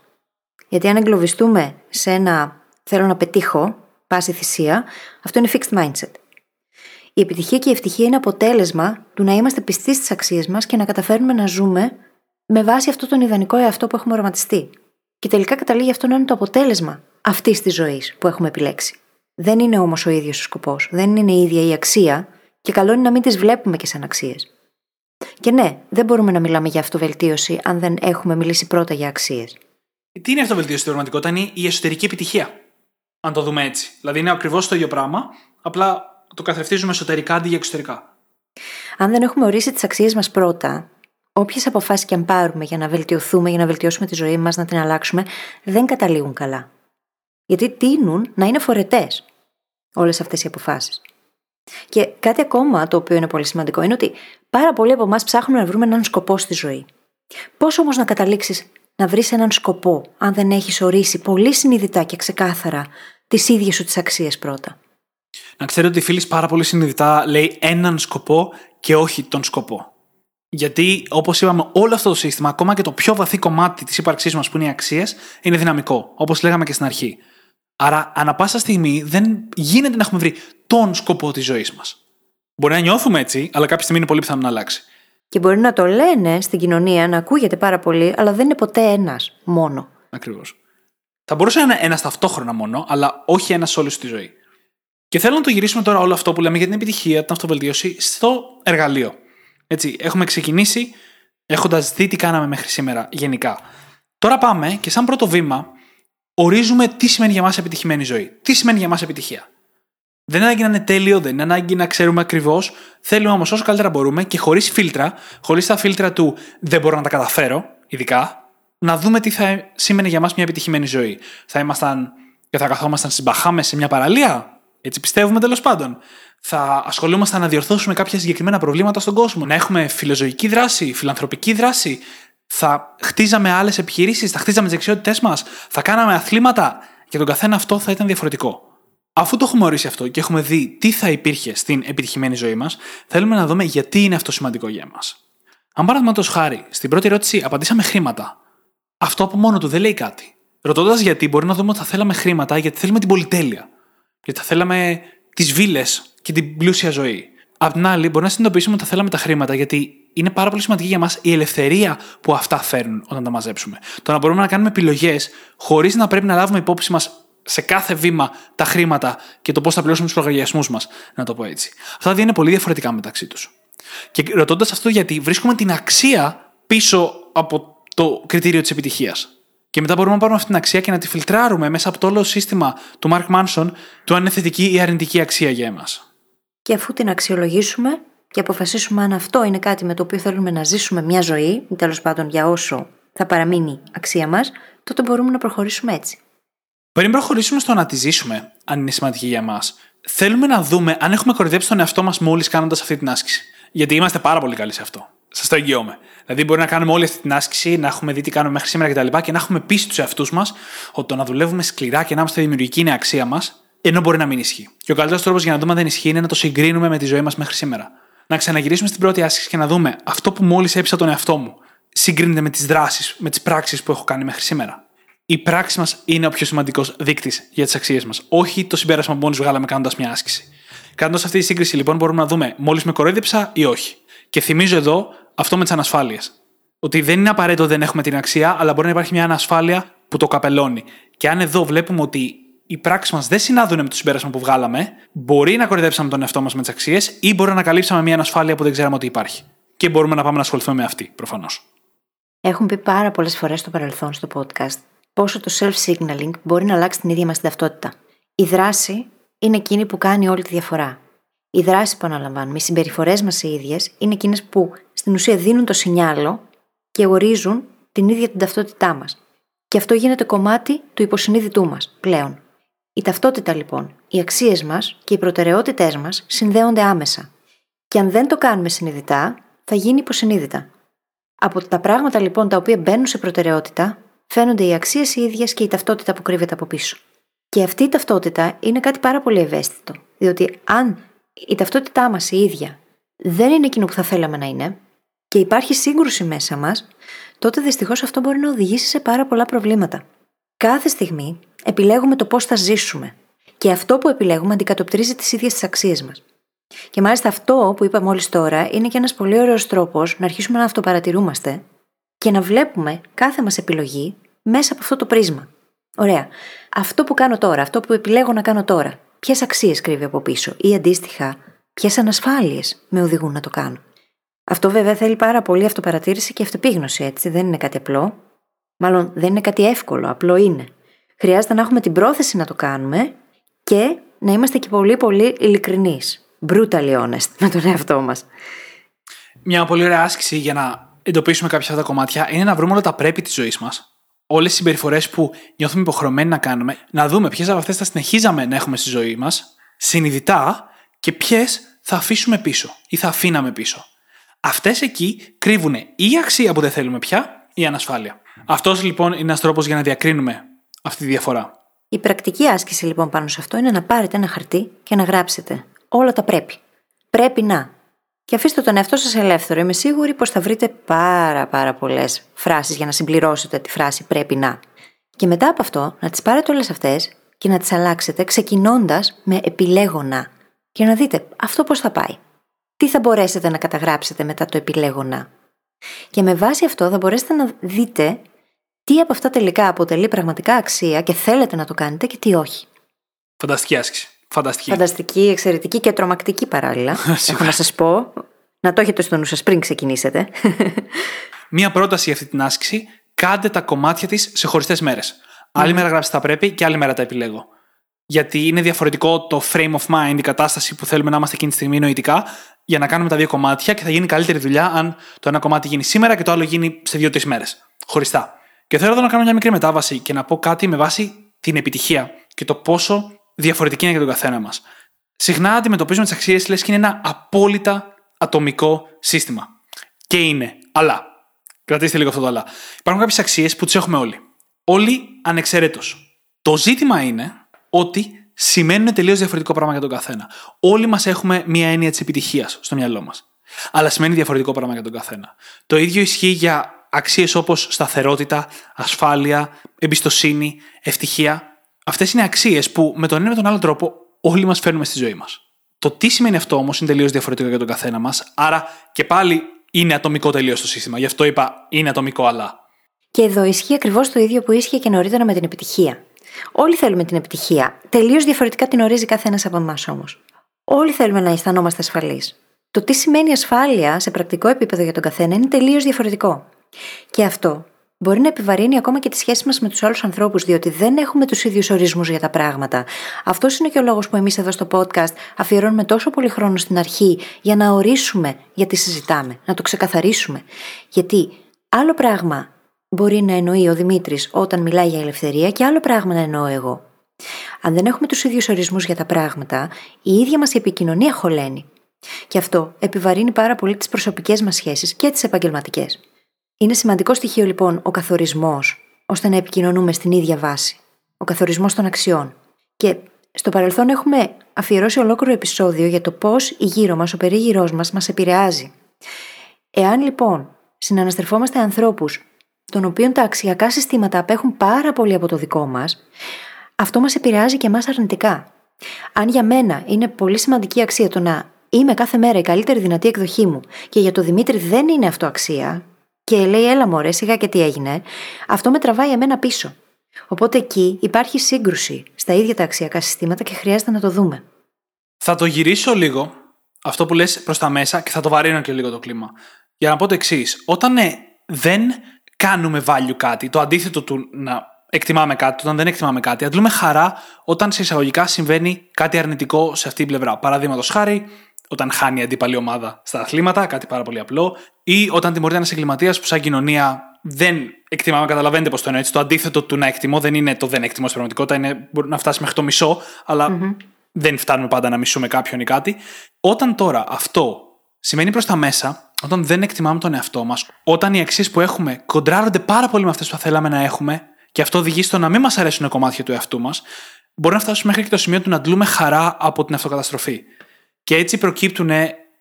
Γιατί αν εγκλωβιστούμε σε ένα θέλω να πετύχω, πάση θυσία, αυτό είναι fixed mindset. Η επιτυχία και η ευτυχία είναι αποτέλεσμα του να είμαστε πιστοί στις αξίες μας και να καταφέρνουμε να ζούμε με βάση αυτό τον ιδανικό εαυτό που έχουμε οραματιστεί. Και τελικά καταλήγει αυτό να είναι το αποτέλεσμα αυτής της ζωής που έχουμε επιλέξει. Δεν είναι όμως ο ίδιος ο σκοπός, δεν είναι η ίδια η αξία, και καλό είναι να μην τις βλέπουμε και σαν αξίες. Και ναι, δεν μπορούμε να μιλάμε για αυτοβελτίωση αν δεν έχουμε μιλήσει πρώτα για αξίες. Τι είναι αυτοβελτίωση στην πραγματικότητα, είναι η εσωτερική επιτυχία. Αν το δούμε έτσι. Δηλαδή είναι ακριβώς το ίδιο πράγμα, απλά το καθρεφτίζουμε εσωτερικά αντί για εξωτερικά. Αν δεν έχουμε ορίσει τις αξίες μας πρώτα, όποιες αποφάσεις και αν πάρουμε για να βελτιωθούμε, για να βελτιώσουμε τη ζωή μας, να την αλλάξουμε, δεν καταλήγουν καλά. Γιατί τείνουν να είναι φορετές όλες αυτές οι αποφάσεις. Και κάτι ακόμα το οποίο είναι πολύ σημαντικό είναι ότι πάρα πολλοί από εμάς ψάχνουμε να βρούμε έναν σκοπό στη ζωή. Πώς όμως να καταλήξεις να βρεις έναν σκοπό, αν δεν έχεις ορίσει πολύ συνειδητά και ξεκάθαρα τις ίδιες σου τις αξίες πρώτα; Να ξέρετε ότι η φίλη πάρα πολύ συνειδητά λέει έναν σκοπό και όχι τον σκοπό. Γιατί, όπως είπαμε, όλο αυτό το σύστημα, ακόμα και το πιο βαθύ κομμάτι της ύπαρξής μας που είναι οι αξίες, είναι δυναμικό. Όπως λέγαμε και στην αρχή. Άρα, ανα πάσα στιγμή δεν γίνεται να έχουμε βρει τον σκοπό της ζωής μας. Μπορεί να νιώθουμε έτσι, αλλά κάποια στιγμή είναι πολύ πιθανό να αλλάξει. Και μπορεί να το λένε στην κοινωνία, να ακούγεται πάρα πολύ, αλλά δεν είναι ποτέ ένας μόνο. Ακριβώς. Θα μπορούσε να είναι ένας ταυτόχρονα μόνο, αλλά όχι ένας σε όλη τη ζωή. Και θέλω να το γυρίσουμε τώρα όλο αυτό που λέμε για την επιτυχία, την αυτοβελτίωση, στο εργαλείο. Έτσι, έχουμε ξεκινήσει έχοντας δει τι κάναμε μέχρι σήμερα γενικά. Τώρα πάμε και σαν πρώτο βήμα ορίζουμε τι σημαίνει για μας επιτυχημένη ζωή. Τι σημαίνει για μας επιτυχία. Δεν είναι ανάγκη να είναι τέλειο, δεν είναι ανάγκη να ξέρουμε ακριβώς. Θέλουμε όμως όσο καλύτερα μπορούμε και χωρίς φίλτρα, χωρίς τα φίλτρα του δεν μπορώ να τα καταφέρω, ειδικά, να δούμε τι θα σήμαινε για μας μια επιτυχημένη ζωή. Θα ήμασταν και θα καθόμασταν στι Μπαχάμε σε μια παραλία; Έτσι πιστεύουμε τέλος πάντων. Θα ασχολούμασταν να διορθώσουμε κάποια συγκεκριμένα προβλήματα στον κόσμο. Να έχουμε φιλοζωική δράση, φιλανθρωπική δράση. Θα χτίζαμε άλλες επιχειρήσεις, θα χτίζαμε τις δεξιότητές μας, θα κάναμε αθλήματα. Για τον καθένα αυτό θα ήταν διαφορετικό. Αφού το έχουμε ορίσει αυτό και έχουμε δει τι θα υπήρχε στην επιτυχημένη ζωή μας, θέλουμε να δούμε γιατί είναι αυτό σημαντικό για εμάς. Αν παραδείγματος χάρη, στην πρώτη ερώτηση απαντήσαμε χρήματα. Αυτό από μόνο του δεν λέει κάτι. Ρωτώντας γιατί, μπορεί να δούμε ότι θα θέλαμε χρήματα γιατί θέλουμε την πολυτέλεια. Γιατί θα θέλαμε τις βίλες και την πλούσια ζωή. Απ' την άλλη, μπορεί να συνειδητοποιήσουμε ότι θα θέλαμε τα χρήματα γιατί είναι πάρα πολύ σημαντική για μας η ελευθερία που αυτά φέρνουν όταν τα μαζέψουμε. Το να μπορούμε να κάνουμε επιλογές χωρίς να πρέπει να λάβουμε υπόψη μας σε κάθε βήμα τα χρήματα και το πώς θα πληρώσουμε τους λογαριασμού μας, να το πω έτσι. Αυτά δύο είναι πολύ διαφορετικά μεταξύ τους. Και ρωτώντας αυτό γιατί βρίσκουμε την αξία πίσω από το κριτήριο της επιτυχίας. Και μετά μπορούμε να πάρουμε αυτή την αξία και να τη φιλτράρουμε μέσα από το όλο σύστημα του Mark Manson του αν είναι θετική ή αρνητική αξία για εμάς. Και αφού την αξιολογήσουμε και αποφασίσουμε αν αυτό είναι κάτι με το οποίο θέλουμε να ζήσουμε μια ζωή, ή τέλος πάντων για όσο θα παραμείνει αξία μας, τότε μπορούμε να προχωρήσουμε έτσι. Πριν προχωρήσουμε στο να τη ζήσουμε, αν είναι σημαντική για εμάς, θέλουμε να δούμε αν έχουμε κορυδέψει τον εαυτό μας μόλις κάνοντας αυτή την άσκηση. Γιατί είμαστε πάρα πολύ καλοί σε αυτό. Σας το εγγυώμαι. Δηλαδή, μπορεί να κάνουμε όλη αυτή την άσκηση, να έχουμε δει τι κάνουμε μέχρι σήμερα κτλ. Και, και να έχουμε πείσει τους εαυτούς μας ότι το να δουλεύουμε σκληρά και να είμαστε δημιουργικοί είναι αξία μας, ενώ μπορεί να μην ισχύει. Και ο καλύτερος τρόπος για να δούμε αν δεν ισχύει είναι να το συγκρίνουμε με τη ζωή μας μέχρι σήμερα. Να ξαναγυρίσουμε στην πρώτη άσκηση και να δούμε αυτό που μόλις έπεισα τον εαυτό μου συγκρίνεται με τις δράσεις, με τις πράξεις που έχω κάνει μέχρι σήμερα η πράξη μας είναι ο πιο σημαντικός δείκτης για τις αξίες μας. Όχι το συμπέρασμα που μόλις βγάλαμε κάνοντας μια άσκηση. Κάνοντας αυτή τη σύγκριση, λοιπόν, μπορούμε να δούμε μόλις με κορόιδεψα ή όχι. Και θυμίζω εδώ αυτό με τις ανασφάλειες. Ότι δεν είναι απαραίτητο ότι δεν έχουμε την αξία, αλλά μπορεί να υπάρχει μια ανασφάλεια που το καπελώνει. Και αν εδώ βλέπουμε ότι οι πράξεις μας δεν συνάδουν με το συμπέρασμα που βγάλαμε, μπορεί να κοροϊδέψαμε τον εαυτό μας με τις αξίες ή μπορεί να ανακαλύψαμε μια ανασφάλεια που δεν ξέραμε ότι υπάρχει. Και μπορούμε να πάμε να ασχοληθούμε με αυτή, προφανώς. Έχουν πει πάρα πολλές φορές στο παρελθόν στο podcast πόσο το self-signaling μπορεί να αλλάξει την ίδια μας την ταυτότητα. Η δράση είναι εκείνη που κάνει όλη τη διαφορά. Οι δράσει που αναλαμβάνουμε, οι συμπεριφορές μας οι ίδιες, είναι εκείνες που στην ουσία δίνουν το σινιάλο και ορίζουν την ίδια την ταυτότητά μας. Και αυτό γίνεται κομμάτι του υποσυνείδητού μας πλέον. Η ταυτότητα λοιπόν, οι αξίες μας και οι προτεραιότητές μας συνδέονται άμεσα. Και αν δεν το κάνουμε συνειδητά, θα γίνει υποσυνείδητα. Από τα πράγματα λοιπόν τα οποία μπαίνουν σε προτεραιότητα, φαίνονται οι αξίες οι ίδιες και η ταυτότητα που κρύβεται από πίσω. Και αυτή η ταυτότητα είναι κάτι πάρα πολύ ευαίσθητο. Διότι αν η ταυτότητά μας η ίδια δεν είναι εκείνο που θα θέλαμε να είναι και υπάρχει σύγκρουση μέσα μας, τότε δυστυχώς αυτό μπορεί να οδηγήσει σε πάρα πολλά προβλήματα. Κάθε στιγμή επιλέγουμε το πώς θα ζήσουμε. Και αυτό που επιλέγουμε αντικατοπτρίζει τις ίδιες τις αξίες μας. Και μάλιστα αυτό που είπα μόλις τώρα είναι και ένας πολύ ωραίος τρόπος να αρχίσουμε να αυτοπαρατηρούμαστε και να βλέπουμε κάθε μας επιλογή μέσα από αυτό το πρίσμα. Ωραία. Αυτό που κάνω τώρα, αυτό που επιλέγω να κάνω τώρα, ποιες αξίες κρύβει από πίσω ή αντίστοιχα, ποιες ανασφάλειες με οδηγούν να το κάνω. Αυτό βέβαια θέλει πάρα πολύ αυτοπαρατήρηση και αυτοπίγνωση, έτσι. Δεν είναι κάτι απλό. Μάλλον δεν είναι κάτι εύκολο, απλό είναι. Χρειάζεται να έχουμε την πρόθεση να το κάνουμε και να είμαστε και πολύ πολύ ειλικρινείς. Brutally honest με τον εαυτό μας. Μια πολύ ωραία άσκηση για να εντοπίσουμε κάποια αυτά τα κομμάτια είναι να βρούμε όλα τα πρέπει της ζωής μας. Όλες τι συμπεριφορές που νιώθουμε υποχρεωμένοι να κάνουμε, να δούμε ποιες από αυτές θα συνεχίζαμε να έχουμε στη ζωή μας, συνειδητά και ποιες θα αφήσουμε πίσω ή θα αφήναμε πίσω. Αυτές εκεί κρύβουν ή αξία που δεν θέλουμε πια ή ανασφάλεια. Αυτός λοιπόν είναι ένας τρόπος για να διακρίνουμε αυτή τη διαφορά. Η πρακτική άσκηση λοιπόν πάνω σε αυτό είναι να πάρετε ένα χαρτί και να γράψετε όλα τα πρέπει. Πρέπει να. Και αφήστε τον εαυτό σας ελεύθερο. Είμαι σίγουρη πως θα βρείτε πάρα πάρα πολλές φράσεις για να συμπληρώσετε τη φράση πρέπει να. Και μετά από αυτό να τις πάρετε όλες αυτές και να τις αλλάξετε ξεκινώντας με επιλέγω Και να δείτε αυτό πώς θα πάει. Τι θα μπορέσετε να καταγράψετε μετά το επιλέγω να. Και με βάση αυτό θα μπορέσετε να δείτε τι από αυτά τελικά αποτελεί πραγματικά αξία και θέλετε να το κάνετε και τι όχι. Φανταστική άσκηση. Φανταστική. Φανταστική, εξαιρετική και τρομακτική παράλληλα. Έχω να σας πω. Να το έχετε στο νου σας πριν ξεκινήσετε. Μία πρόταση για αυτή την άσκηση. Κάντε τα κομμάτια της σε χωριστές μέρες. Άλλη μέρα γράψτε τα πρέπει και άλλη μέρα τα επιλέγω. Γιατί είναι διαφορετικό το frame of mind, η κατάσταση που θέλουμε να είμαστε εκείνη τη στιγμή νοητικά, για να κάνουμε τα δύο κομμάτια και θα γίνει καλύτερη δουλειά αν το ένα κομμάτι γίνει σήμερα και το άλλο γίνει σε δύο-τρεις μέρες. Χωριστά. Και θέλω εδώ να κάνω μια μικρή μετάβαση και να πω κάτι με βάση την επιτυχία και το πόσο διαφορετική είναι για τον καθένα μας. Συχνά αντιμετωπίζουμε τις αξίες λες και είναι ένα απόλυτα ατομικό σύστημα. Και είναι. Αλλά. Κρατήστε λίγο αυτό το αλλά. Υπάρχουν κάποιες αξίες που τις έχουμε όλοι. Όλοι ανεξαιρέτως. Το ζήτημα είναι ότι σημαίνουν τελείως διαφορετικό πράγμα για τον καθένα. Όλοι μας έχουμε μία έννοια της επιτυχίας στο μυαλό μας. Αλλά σημαίνει διαφορετικό πράγμα για τον καθένα. Το ίδιο ισχύει για αξίες όπως σταθερότητα, ασφάλεια, εμπιστοσύνη, ευτυχία. Αυτές είναι αξίες που με τον ένα με τον άλλο τρόπο όλοι μας φέρνουμε στη ζωή μας. Το τι σημαίνει αυτό όμως είναι τελείως διαφορετικό για τον καθένα μας, άρα και πάλι είναι ατομικό τελείως το σύστημα. Γι' αυτό είπα είναι ατομικό, αλλά. Και εδώ ισχύει ακριβώς το ίδιο που ίσχυε και νωρίτερα με την επιτυχία. Όλοι θέλουμε την επιτυχία. Τελείως διαφορετικά την ορίζει καθένας από εμάς όμως. Όλοι θέλουμε να αισθανόμαστε ασφαλείς. Το τι σημαίνει ασφάλεια σε πρακτικό επίπεδο για τον καθένα είναι τελείως διαφορετικό. Και αυτό μπορεί να επιβαρύνει ακόμα και τη σχέση μας με τους άλλους ανθρώπους, διότι δεν έχουμε τους ίδιους ορισμούς για τα πράγματα. Αυτός είναι και ο λόγος που εμείς εδώ στο podcast αφιερώνουμε τόσο πολύ χρόνο στην αρχή για να ορίσουμε γιατί συζητάμε, να το ξεκαθαρίσουμε. Γιατί άλλο πράγμα μπορεί να εννοεί ο Δημήτρης όταν μιλάει για ελευθερία και άλλο πράγμα να εννοώ εγώ. Αν δεν έχουμε τους ίδιους ορισμούς για τα πράγματα, η ίδια μας η επικοινωνία χωλαίνει. Και αυτό επιβαρύνει πάρα πολύ τις προσωπικές μας σχέσεις και τις επαγγελματικές. Είναι σημαντικό στοιχείο λοιπόν ο καθορισμός, ώστε να επικοινωνούμε στην ίδια βάση. Ο καθορισμός των αξιών. Και στο παρελθόν έχουμε αφιερώσει ολόκληρο επεισόδιο για το πώς η γύρω μας, ο περίγυρός μας, μας επηρεάζει. Εάν λοιπόν συναναστρεφόμαστε ανθρώπους των οποίων τα αξιακά συστήματα απέχουν πάρα πολύ από το δικό μας, αυτό μας επηρεάζει και εμάς αρνητικά. Αν για μένα είναι πολύ σημαντική αξία το να είμαι κάθε μέρα η καλύτερη δυνατή εκδοχή μου και για το Δημήτρη δεν είναι αυτό αξία, και λέει: Έλα, μωρέ, σιγά και τι έγινε, αυτό με τραβάει εμένα πίσω. Οπότε εκεί υπάρχει σύγκρουση στα ίδια τα αξιακά συστήματα και χρειάζεται να το δούμε. Θα το γυρίσω λίγο αυτό που λες προς τα μέσα και θα το βαρύνω και λίγο το κλίμα. Για να πω το εξής. Όταν ε, δεν κάνουμε value κάτι, το αντίθετο του να εκτιμάμε κάτι, όταν δεν εκτιμάμε κάτι, αντλούμε χαρά όταν σε εισαγωγικά συμβαίνει κάτι αρνητικό σε αυτή την πλευρά. Παραδείγματος χάρη, όταν χάνει η αντίπαλη ομάδα στα αθλήματα, κάτι πάρα πολύ απλό, ή όταν τιμωρείται ένας εγκληματίας που σαν κοινωνία δεν εκτιμάμε, καταλαβαίνετε πώς το εννοώ έτσι. Το αντίθετο του να εκτιμώ δεν είναι το δεν εκτιμώ στην πραγματικότητα, είναι, μπορεί να φτάσει μέχρι το μισό, δεν φτάνουμε πάντα να μισούμε κάποιον ή κάτι. Όταν τώρα αυτό σημαίνει προς τα μέσα, όταν δεν εκτιμάμε τον εαυτό μας, όταν οι αξίες που έχουμε κοντράρονται πάρα πολύ με αυτές που θα θέλαμε να έχουμε, και αυτό οδηγεί στο να μην μας αρέσουν κομμάτια του εαυτού μας, μπορεί να φτάσουμε μέχρι και το σημείο του να αντλούμε χαρά από την αυτοκαταστροφή. Και έτσι προκύπτουν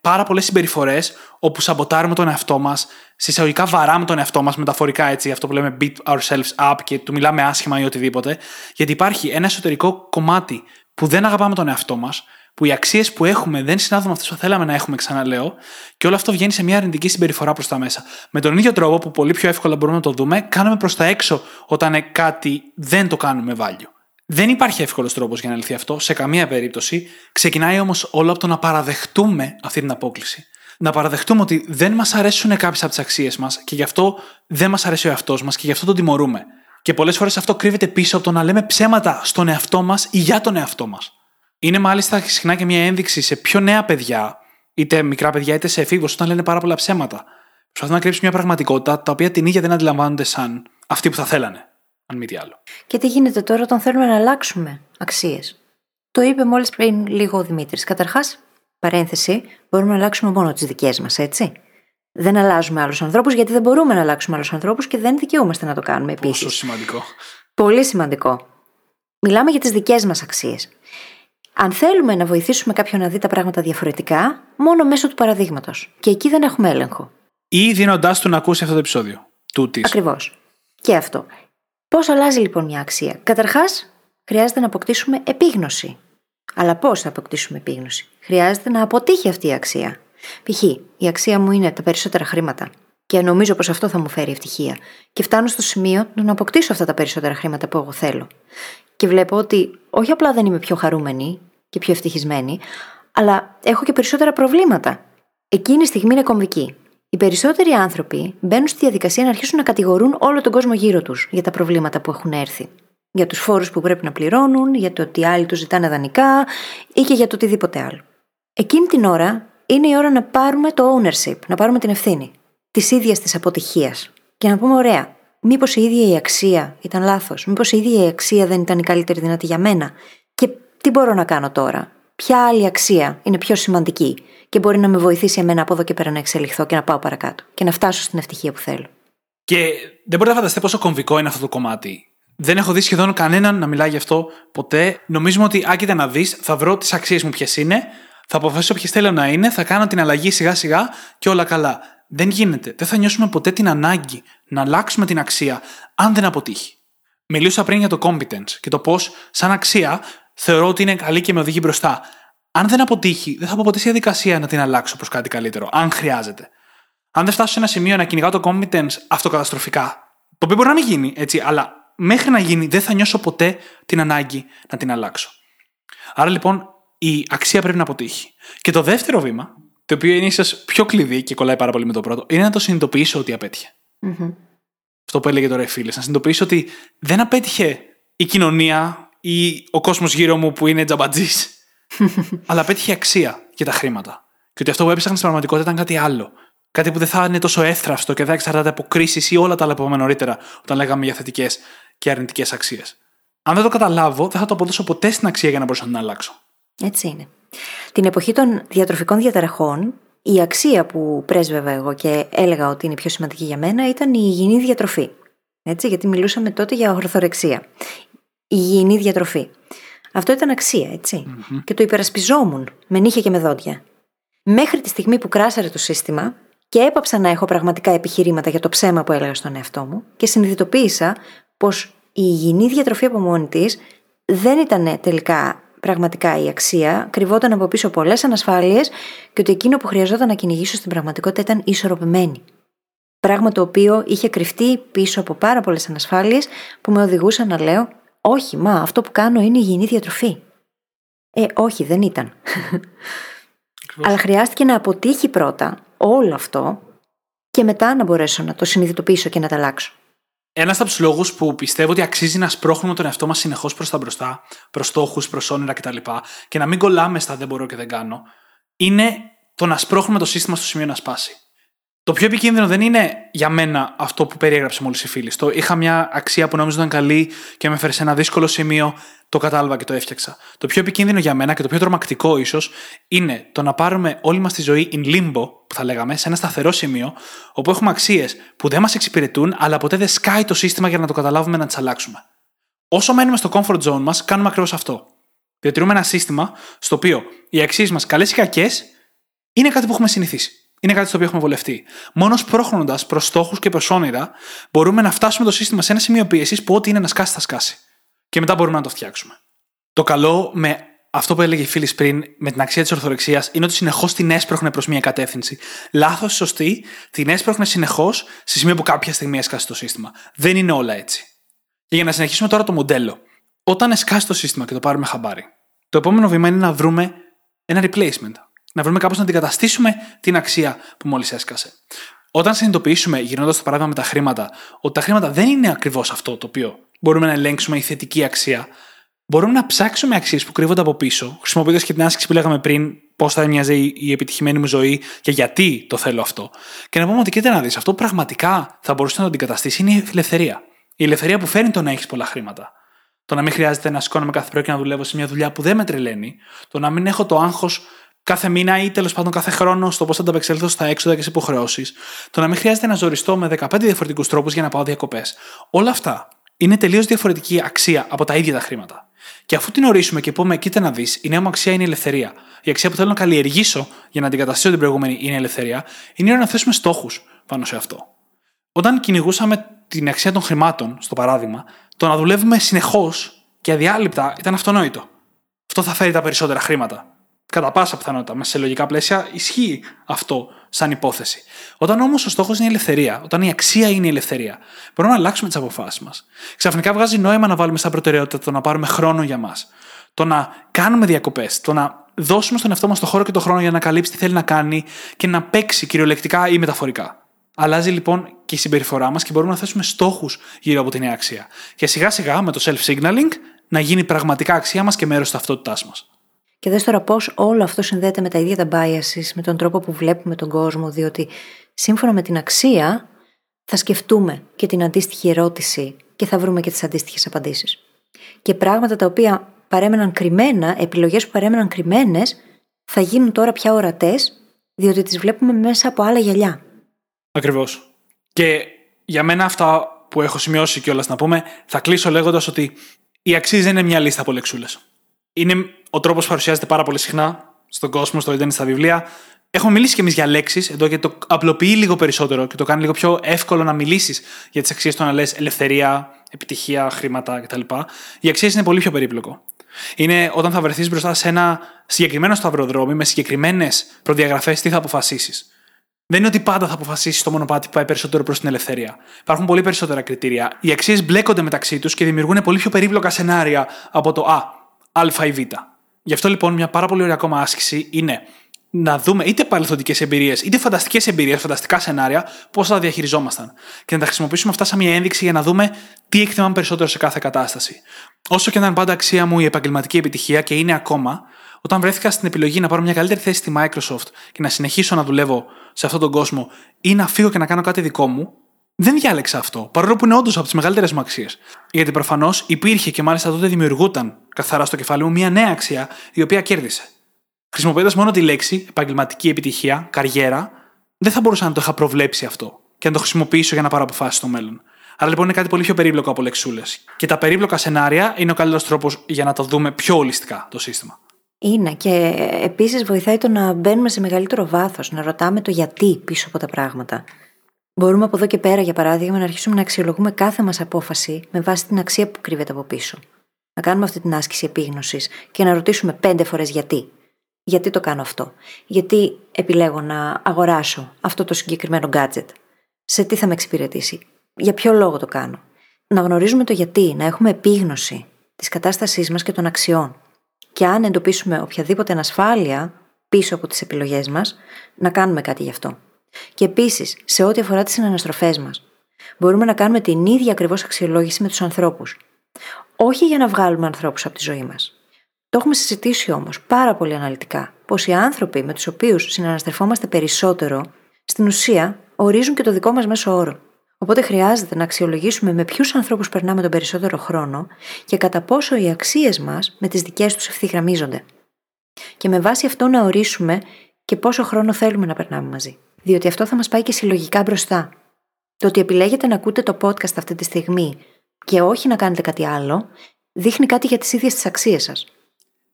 πάρα πολλές συμπεριφορές όπου σαμποτάρουμε τον εαυτό μας, συσσαγωγικά βαράμε τον εαυτό μας, μεταφορικά έτσι, αυτό που λέμε beat ourselves up και του μιλάμε άσχημα ή οτιδήποτε, γιατί υπάρχει ένα εσωτερικό κομμάτι που δεν αγαπάμε τον εαυτό μας, που οι αξίες που έχουμε δεν συνάδουν με αυτές που θέλαμε να έχουμε, ξαναλέω, και όλο αυτό βγαίνει σε μια αρνητική συμπεριφορά προς τα μέσα. Με τον ίδιο τρόπο που πολύ πιο εύκολα μπορούμε να το δούμε, κάνουμε προς τα έξω όταν κάτι δεν το κάνουμε value. Δεν υπάρχει εύκολος τρόπος για να λυθεί αυτό σε καμία περίπτωση. Ξεκινάει όμως όλο από το να παραδεχτούμε αυτή την απόκληση. Να παραδεχτούμε ότι δεν μας αρέσουν κάποιες από τις αξίες μας και γι' αυτό δεν μας αρέσει ο εαυτός μας και γι' αυτό τον τιμωρούμε. Και πολλές φορές αυτό κρύβεται πίσω από το να λέμε ψέματα στον εαυτό μας ή για τον εαυτό μας. Είναι μάλιστα συχνά και μια ένδειξη σε πιο νέα παιδιά, είτε μικρά παιδιά είτε σε εφήβους, όταν λένε πάρα πολλά ψέματα. Προσπαθούν να κρύψουν μια πραγματικότητα τα οποία την ίδια δεν αντιλαμβάνονται σαν αυτή που θα θέλανε, αν μη τι άλλο. Και τι γίνεται τώρα όταν θέλουμε να αλλάξουμε αξίες; Το είπε μόλις πριν λίγο ο Δημήτρης. Καταρχάς, παρένθεση, μπορούμε να αλλάξουμε μόνο τις δικές μας, έτσι. Δεν αλλάζουμε άλλους ανθρώπους γιατί δεν μπορούμε να αλλάξουμε άλλους ανθρώπους και δεν δικαιούμαστε να το κάνουμε επίσης. Πόσο σημαντικό. Πολύ σημαντικό. Μιλάμε για τις δικές μας αξίες. Αν θέλουμε να βοηθήσουμε κάποιον να δει τα πράγματα διαφορετικά, μόνο μέσω του παραδείγματος. Και εκεί δεν έχουμε έλεγχο. Ή δίνοντάς του να ακούσει αυτό το επεισόδιο. Τούτης. Ακριβώς. Και αυτό. Πώς αλλάζει λοιπόν μια αξία; Καταρχάς, χρειάζεται να αποκτήσουμε επίγνωση. Αλλά πώς θα αποκτήσουμε επίγνωση; Χρειάζεται να αποτύχει αυτή η αξία. Π.χ. η αξία μου είναι τα περισσότερα χρήματα. Και νομίζω πως αυτό θα μου φέρει ευτυχία. Και φτάνω στο σημείο να αποκτήσω αυτά τα περισσότερα χρήματα που εγώ θέλω. Και βλέπω ότι όχι απλά δεν είμαι πιο χαρούμενη και πιο ευτυχισμένη, αλλά έχω και περισσότερα προβλήματα. Εκείνη η στιγμή είναι κομβική. Οι περισσότεροι άνθρωποι μπαίνουν στη διαδικασία να αρχίσουν να κατηγορούν όλο τον κόσμο γύρω τους για τα προβλήματα που έχουν έρθει. Για τους φόρους που πρέπει να πληρώνουν, για το ότι άλλοι τους ζητάνε δανεικά ή και για το οτιδήποτε άλλο. Εκείνη την ώρα είναι η ώρα να πάρουμε το ownership, να πάρουμε την ευθύνη της ίδιας της αποτυχίας. Και να πούμε, ωραία, μήπως η ίδια η αξία ήταν λάθος, μήπως η ίδια η αξία δεν ήταν η καλύτερη δυνατή για μένα. Και τι μπορώ να κάνω τώρα, ποια άλλη αξία είναι πιο σημαντική και μπορεί να με βοηθήσει εμένα από εδώ και πέρα να εξελιχθώ και να πάω παρακάτω και να φτάσω στην ευτυχία που θέλω. Και δεν μπορείτε να φανταστείτε πόσο κομβικό είναι αυτό το κομμάτι. Δεν έχω δει σχεδόν κανέναν να μιλάει γι' αυτό ποτέ. Νομίζουμε ότι, άκουγα να δεις, θα βρω τις αξίες μου ποιες είναι, θα αποφασίσω ποιες θέλω να είναι, θα κάνω την αλλαγή σιγά σιγά και όλα καλά. Δεν γίνεται. Δεν θα νιώσουμε ποτέ την ανάγκη να αλλάξουμε την αξία αν δεν αποτύχει. Μιλούσα πριν για το competence και το πώς, σαν αξία, θεωρώ ότι είναι καλή και με οδηγεί μπροστά. Αν δεν αποτύχει, δεν θα πω ποτέ στη διαδικασία να την αλλάξω προς κάτι καλύτερο, αν χρειάζεται. Αν δεν φτάσω σε ένα σημείο να κυνηγάω το competence αυτοκαταστροφικά, το οποίο μπορεί να μην γίνει, έτσι, αλλά μέχρι να γίνει δεν θα νιώσω ποτέ την ανάγκη να την αλλάξω. Άρα λοιπόν η αξία πρέπει να αποτύχει. Και το δεύτερο βήμα, το οποίο είναι ίσως πιο κλειδί και κολλάει πάρα πολύ με το πρώτο, είναι να το συνειδητοποιήσω ότι απέτυχε. Mm-hmm. Αυτό που έλεγε τώρα η φίλη, να συνειδητοποιήσω ότι δεν απέτυχε η κοινωνία ή ο κόσμος γύρω μου που είναι τζαμπατζής, αλλά απέτυχε αξία για τα χρήματα. Και ότι αυτό που έψαχνα στην πραγματικότητα ήταν κάτι άλλο. Κάτι που δεν θα είναι τόσο εύθραυστο και δεν εξαρτάται από κρίσεις ή όλα τα άλλα που είπαμε νωρίτερα όταν λέγαμε για θετικές και αρνητικές αξίες. Αν δεν το καταλάβω, δεν θα το αποδώσω ποτέ στην αξία για να μπορέσω να την αλλάξω. Έτσι είναι. Την εποχή των διατροφικών διαταραχών, η αξία που πρέσβευα εγώ και έλεγα ότι είναι πιο σημαντική για μένα ήταν η υγιεινή διατροφή. Έτσι, γιατί μιλούσαμε τότε για ορθορεξία. Η υγιεινή διατροφή. Αυτό ήταν αξία, Και το υπερασπιζόμουν με νύχια και με δόντια. Μέχρι τη στιγμή που κράσαρε το σύστημα και έπαψα να έχω πραγματικά επιχειρήματα για το ψέμα που έλεγα στον εαυτό μου και συνειδητοποίησα πως η υγιεινή διατροφή από μόνη της δεν ήταν τελικά πραγματικά η αξία, κρυβόταν από πίσω πολλές ανασφάλειες και ότι εκείνο που χρειαζόταν να κυνηγήσω στην πραγματικότητα ήταν ισορροπημένη. Πράγμα το οποίο είχε κρυφτεί πίσω από πάρα πολλές ανασφάλειες που με οδηγούσαν να λέω: Όχι, μα αυτό που κάνω είναι υγιεινή διατροφή. Ε, όχι, δεν ήταν. Αλλά χρειάστηκε να αποτύχει πρώτα όλο αυτό και μετά να μπορέσω να το συνειδητοποιήσω και να τα αλλάξω. Ένας από τους λόγους που πιστεύω ότι αξίζει να σπρώχνουμε τον εαυτό μας συνεχώς προς τα μπροστά, προς στόχους, προς όνειρα κτλ. και να μην κολλάμε στα δεν μπορώ και δεν κάνω, είναι το να σπρώχνουμε το σύστημα στο σημείο να σπάσει. Το πιο επικίνδυνο δεν είναι για μένα αυτό που περιέγραψε μόλις η φίλη. Το είχα μια αξία που νόμιζα ήταν καλή και με έφερε σε ένα δύσκολο σημείο, το κατάλαβα και το έφτιαξα. Το πιο επικίνδυνο για μένα και το πιο τρομακτικό ίσως είναι το να πάρουμε όλη μας τη ζωή in limbo, που θα λέγαμε, σε ένα σταθερό σημείο, όπου έχουμε αξίες που δεν μας εξυπηρετούν, αλλά ποτέ δεν σκάει το σύστημα για να το καταλάβουμε να τις αλλάξουμε. Όσο μένουμε στο comfort zone μας, κάνουμε ακριβώς αυτό. Διατηρούμε ένα σύστημα στο οποίο οι αξίες μας, καλές ή κακές, είναι κάτι που έχουμε συνηθίσει. Είναι κάτι στο οποίο έχουμε βολευτεί. Μόνος σπρώχνοντα προς στόχους και προς όνειρα, μπορούμε να φτάσουμε το σύστημα σε ένα σημείο πίεσης που ό,τι είναι να σκάσει, θα σκάσει. Και μετά μπορούμε να το φτιάξουμε. Το καλό με αυτό που έλεγε η φίλης πριν με την αξία της ορθορεξίας είναι ότι συνεχώς την έσπροχνε προς μία κατεύθυνση. Λάθος, σωστή, την έσπροχνε συνεχώς σε σημείο που κάποια στιγμή έσκασε το σύστημα. Δεν είναι όλα έτσι. Και για να συνεχίσουμε τώρα το μοντέλο. Όταν εσκάσει το σύστημα και το πάρουμε χαμπάρι, το επόμενο βήμα είναι να βρούμε ένα replacement. Να βρούμε κάπως να αντικαταστήσουμε την αξία που μόλις έσκασε. Όταν συνειδητοποιήσουμε, γυρνώντας το παράδειγμα με τα χρήματα, ότι τα χρήματα δεν είναι ακριβώς αυτό το οποίο μπορούμε να ελέγξουμε η θετική αξία, μπορούμε να ψάξουμε αξίες που κρύβονται από πίσω, χρησιμοποιώντας και την άσκηση που λέγαμε πριν, πώς θα μοιάζει η επιτυχημένη μου ζωή και γιατί το θέλω αυτό. Και να πούμε ότι κοίτα να δεις, αυτό που πραγματικά θα μπορούσε να το αντικαταστήσει είναι η ελευθερία. Η ελευθερία που φέρνει το να έχεις πολλά χρήματα. Το να μην χρειάζεται να σηκώνομαι κάθε πρωί και να δουλεύω σε μια δουλειά που δεν με τρελαίνει. Το να μην έχω το άγχος κάθε μήνα ή τέλος πάντων κάθε χρόνο στο πώς θα ανταπεξέλθω στα έξοδα και στι υποχρεώσεις. Το να μην χρειάζεται να ζοριστώ με 15 διαφορετικούς τρόπους για να πάω διακοπές. Όλα αυτά είναι τελείως διαφορετική αξία από τα ίδια τα χρήματα. Και αφού την ορίσουμε και πούμε, κοίτα να δεις, η νέα μου αξία είναι η ελευθερία. Η αξία που θέλω να καλλιεργήσω για να αντικαταστήσω την προηγούμενη είναι η ελευθερία, είναι ώρα να θέσουμε στόχους πάνω σε αυτό. Όταν κυνηγούσαμε την αξία των χρημάτων, στο παράδειγμα, το να δουλεύουμε συνεχώς και αδιάλειπτα ήταν αυτονόητο. Αυτό θα φέρει τα περισσότερα χρήματα. Κατά πάσα πιθανότητα, μέσα σε λογικά πλαίσια, ισχύει αυτό σαν υπόθεση. Όταν όμως ο στόχος είναι η ελευθερία, όταν η αξία είναι η ελευθερία, μπορούμε να αλλάξουμε τις αποφάσεις μας. Ξαφνικά βγάζει νόημα να βάλουμε σαν προτεραιότητα το να πάρουμε χρόνο για μας. Το να κάνουμε διακοπές, το να δώσουμε στον εαυτό μας το χώρο και το χρόνο για να καλύψει τι θέλει να κάνει και να παίξει κυριολεκτικά ή μεταφορικά. Αλλάζει λοιπόν και η συμπεριφορά μας και μπορούμε να θέσουμε στόχους γύρω από την νέα αξία. Και σιγά σιγά με το self-signaling να γίνει πραγματικά αξία μας και μέρος τη ταυτότητάς μας. Και δες τώρα πώς όλο αυτό συνδέεται με τα ίδια τα biases, με τον τρόπο που βλέπουμε τον κόσμο, διότι σύμφωνα με την αξία θα σκεφτούμε και την αντίστοιχη ερώτηση και θα βρούμε και τις αντίστοιχες απαντήσεις. Και πράγματα τα οποία παρέμεναν κρυμμένα, επιλογές που παρέμεναν κρυμμένες, θα γίνουν τώρα πια ορατές, διότι τις βλέπουμε μέσα από άλλα γυαλιά. Ακριβώς. Και για μένα αυτά που έχω σημειώσει κιόλας να πούμε, θα κλείσω λέγοντας ότι η αξία δεν είναι μια λίστα από λεξούλες είναι ο τρόπος που παρουσιάζεται πάρα πολύ συχνά στον κόσμο, στο Ιντερνετ, στα βιβλία. Έχουμε μιλήσει κι εμείς για λέξεις εδώ και το απλοποιεί λίγο περισσότερο και το κάνει λίγο πιο εύκολο να μιλήσεις για τις αξίες του να λες ελευθερία, επιτυχία, χρήματα κτλ. Οι αξίες είναι πολύ πιο περίπλοκο. Είναι όταν θα βρεθείς μπροστά σε ένα συγκεκριμένο σταυροδρόμι με συγκεκριμένες προδιαγραφές τι θα αποφασίσεις. Δεν είναι ότι πάντα θα αποφασίσεις το μονοπάτι που πάει περισσότερο προς την ελευθερία. Υπάρχουν πολύ περισσότερα κριτήρια. Οι αξίες μπλέκονται μεταξύ τους και δημιουργούν πολύ πιο περίπλοκα σενάρια από το Α, Α ή Β. Γι' αυτό λοιπόν μια πάρα πολύ ωραία ακόμα άσκηση είναι να δούμε είτε παρελθοντικές εμπειρίες, είτε φανταστικές εμπειρίες, φανταστικά σενάρια, πώς θα τα διαχειριζόμασταν. Και να τα χρησιμοποιήσουμε αυτά σαν μια ένδειξη για να δούμε τι εκτιμάμε περισσότερο σε κάθε κατάσταση. Όσο και να είναι πάντα αξία μου η επαγγελματική επιτυχία και είναι ακόμα, όταν βρέθηκα στην επιλογή να πάρω μια καλύτερη θέση στη Microsoft και να συνεχίσω να δουλεύω σε αυτόν τον κόσμο ή να φύγω και να κάνω κάτι δικό μου, δεν διάλεξα αυτό, παρόλο που είναι όντως από τις μεγαλύτερες μου αξίες. Γιατί προφανώς υπήρχε και μάλιστα τότε δημιουργούταν καθαρά στο κεφάλι μου μια νέα αξία η οποία κέρδισε. Χρησιμοποιώντας μόνο τη λέξη επαγγελματική επιτυχία, καριέρα, δεν θα μπορούσα να το είχα προβλέψει αυτό και να το χρησιμοποιήσω για να πάρω αποφάσεις στο μέλλον. Άρα λοιπόν είναι κάτι πολύ πιο περίπλοκο από λεξούλες. Και τα περίπλοκα σενάρια είναι ο καλύτερος τρόπος για να το δούμε πιο ολιστικά το σύστημα. Είναι και επίσης βοηθάει το να μπαίνουμε σε μεγαλύτερο βάθος, να ρωτάμε το γιατί πίσω από τα πράγματα. Μπορούμε από εδώ και πέρα, για παράδειγμα, να αρχίσουμε να αξιολογούμε κάθε μας απόφαση με βάση την αξία που κρύβεται από πίσω. Να κάνουμε αυτή την άσκηση επίγνωσης και να ρωτήσουμε πέντε φορές γιατί. Γιατί το κάνω αυτό; Γιατί επιλέγω να αγοράσω αυτό το συγκεκριμένο gadget; Σε τι θα με εξυπηρετήσει; Για ποιο λόγο το κάνω; Να γνωρίζουμε το γιατί, να έχουμε επίγνωση της κατάστασής μας και των αξιών. Και αν εντοπίσουμε οποιαδήποτε ανασφάλεια πίσω από τις επιλογές μας, να κάνουμε κάτι γι' αυτό. Και επίσης, σε ό,τι αφορά τις συναναστροφές μας, μπορούμε να κάνουμε την ίδια ακριβώς αξιολόγηση με τους ανθρώπους. Όχι για να βγάλουμε ανθρώπους από τη ζωή μας. Το έχουμε συζητήσει όμως πάρα πολύ αναλυτικά πως οι άνθρωποι με τους οποίους συναναστρεφόμαστε περισσότερο, στην ουσία ορίζουν και το δικό μας μέσο όρο. Οπότε χρειάζεται να αξιολογήσουμε με ποιους ανθρώπους περνάμε τον περισσότερο χρόνο και κατά πόσο οι αξίες μας με τις δικές τους ευθυγραμμίζονται. Και με βάση αυτό να ορίσουμε και πόσο χρόνο θέλουμε να περνάμε μαζί διότι αυτό θα μας πάει και συλλογικά μπροστά. Το ότι επιλέγετε να ακούτε το podcast αυτή τη στιγμή και όχι να κάνετε κάτι άλλο, δείχνει κάτι για τις ίδιες τις αξίες σας.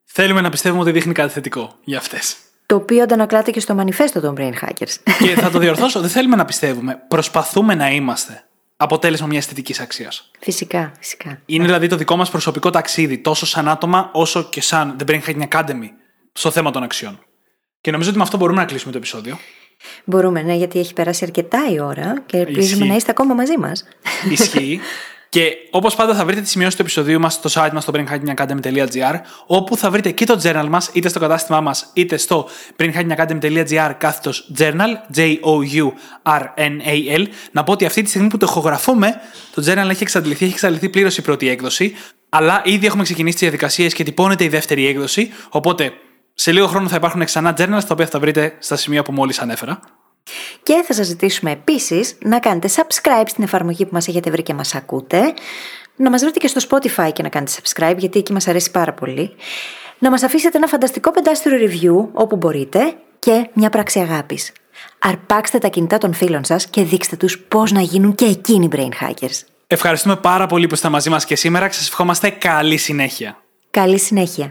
Θέλουμε να πιστεύουμε ότι δείχνει κάτι θετικό για αυτές. Το οποίο αντανακλάται και στο μανιφέστο των Brain Hackers. Και θα το διορθώσω, δεν θέλουμε να πιστεύουμε. Προσπαθούμε να είμαστε. αποτέλεσμα μιας αισθητική αξίας. Φυσικά, φυσικά. Είναι δηλαδή το δικό μας προσωπικό ταξίδι, τόσο σαν άτομα όσο και σαν The Brain Hacking Academy, στο θέμα των αξιών. Και νομίζω ότι με αυτό μπορούμε να κλείσουμε το επεισόδιο. Μπορούμε, ναι, γιατί έχει περάσει αρκετά η ώρα και ελπίζουμε Ισχύει. να είστε ακόμα μαζί μας. Ισχύει. και όπως πάντα θα βρείτε τι σημειώσει του επεισοδίου μας στο site μας στο brainhackingacademy.gr, όπου θα βρείτε και το journal μας είτε στο κατάστημά μας είτε στο brainhackingacademy.gr κάθετος journal, J-O-U-R-N-A-L. Να πω ότι αυτή τη στιγμή που το εχογραφούμε, το journal έχει εξαντληθεί, έχει εξαντληθεί πλήρως η πρώτη έκδοση. Αλλά ήδη έχουμε ξεκινήσει τις διαδικασίες και τυπώνεται η δεύτερη έκδοση. Οπότε σε λίγο χρόνο θα υπάρχουν ξανά journals τα οποία θα βρείτε στα σημεία που μόλις ανέφερα. Και θα σας ζητήσουμε επίσης να κάνετε subscribe στην εφαρμογή που μας έχετε βρει και μας ακούτε. Να μας βρείτε και στο Spotify και να κάνετε subscribe γιατί εκεί μας αρέσει πάρα πολύ. Να μας αφήσετε ένα φανταστικό πεντάστερο review όπου μπορείτε και μια πράξη αγάπης. Αρπάξτε τα κινητά των φίλων σας και δείξτε τους πώς να γίνουν και εκείνοι brain hackers. Ευχαριστούμε πάρα πολύ που είστε μαζί μας και σήμερα και σας ευχόμαστε καλή συνέχεια. Καλή συνέχεια.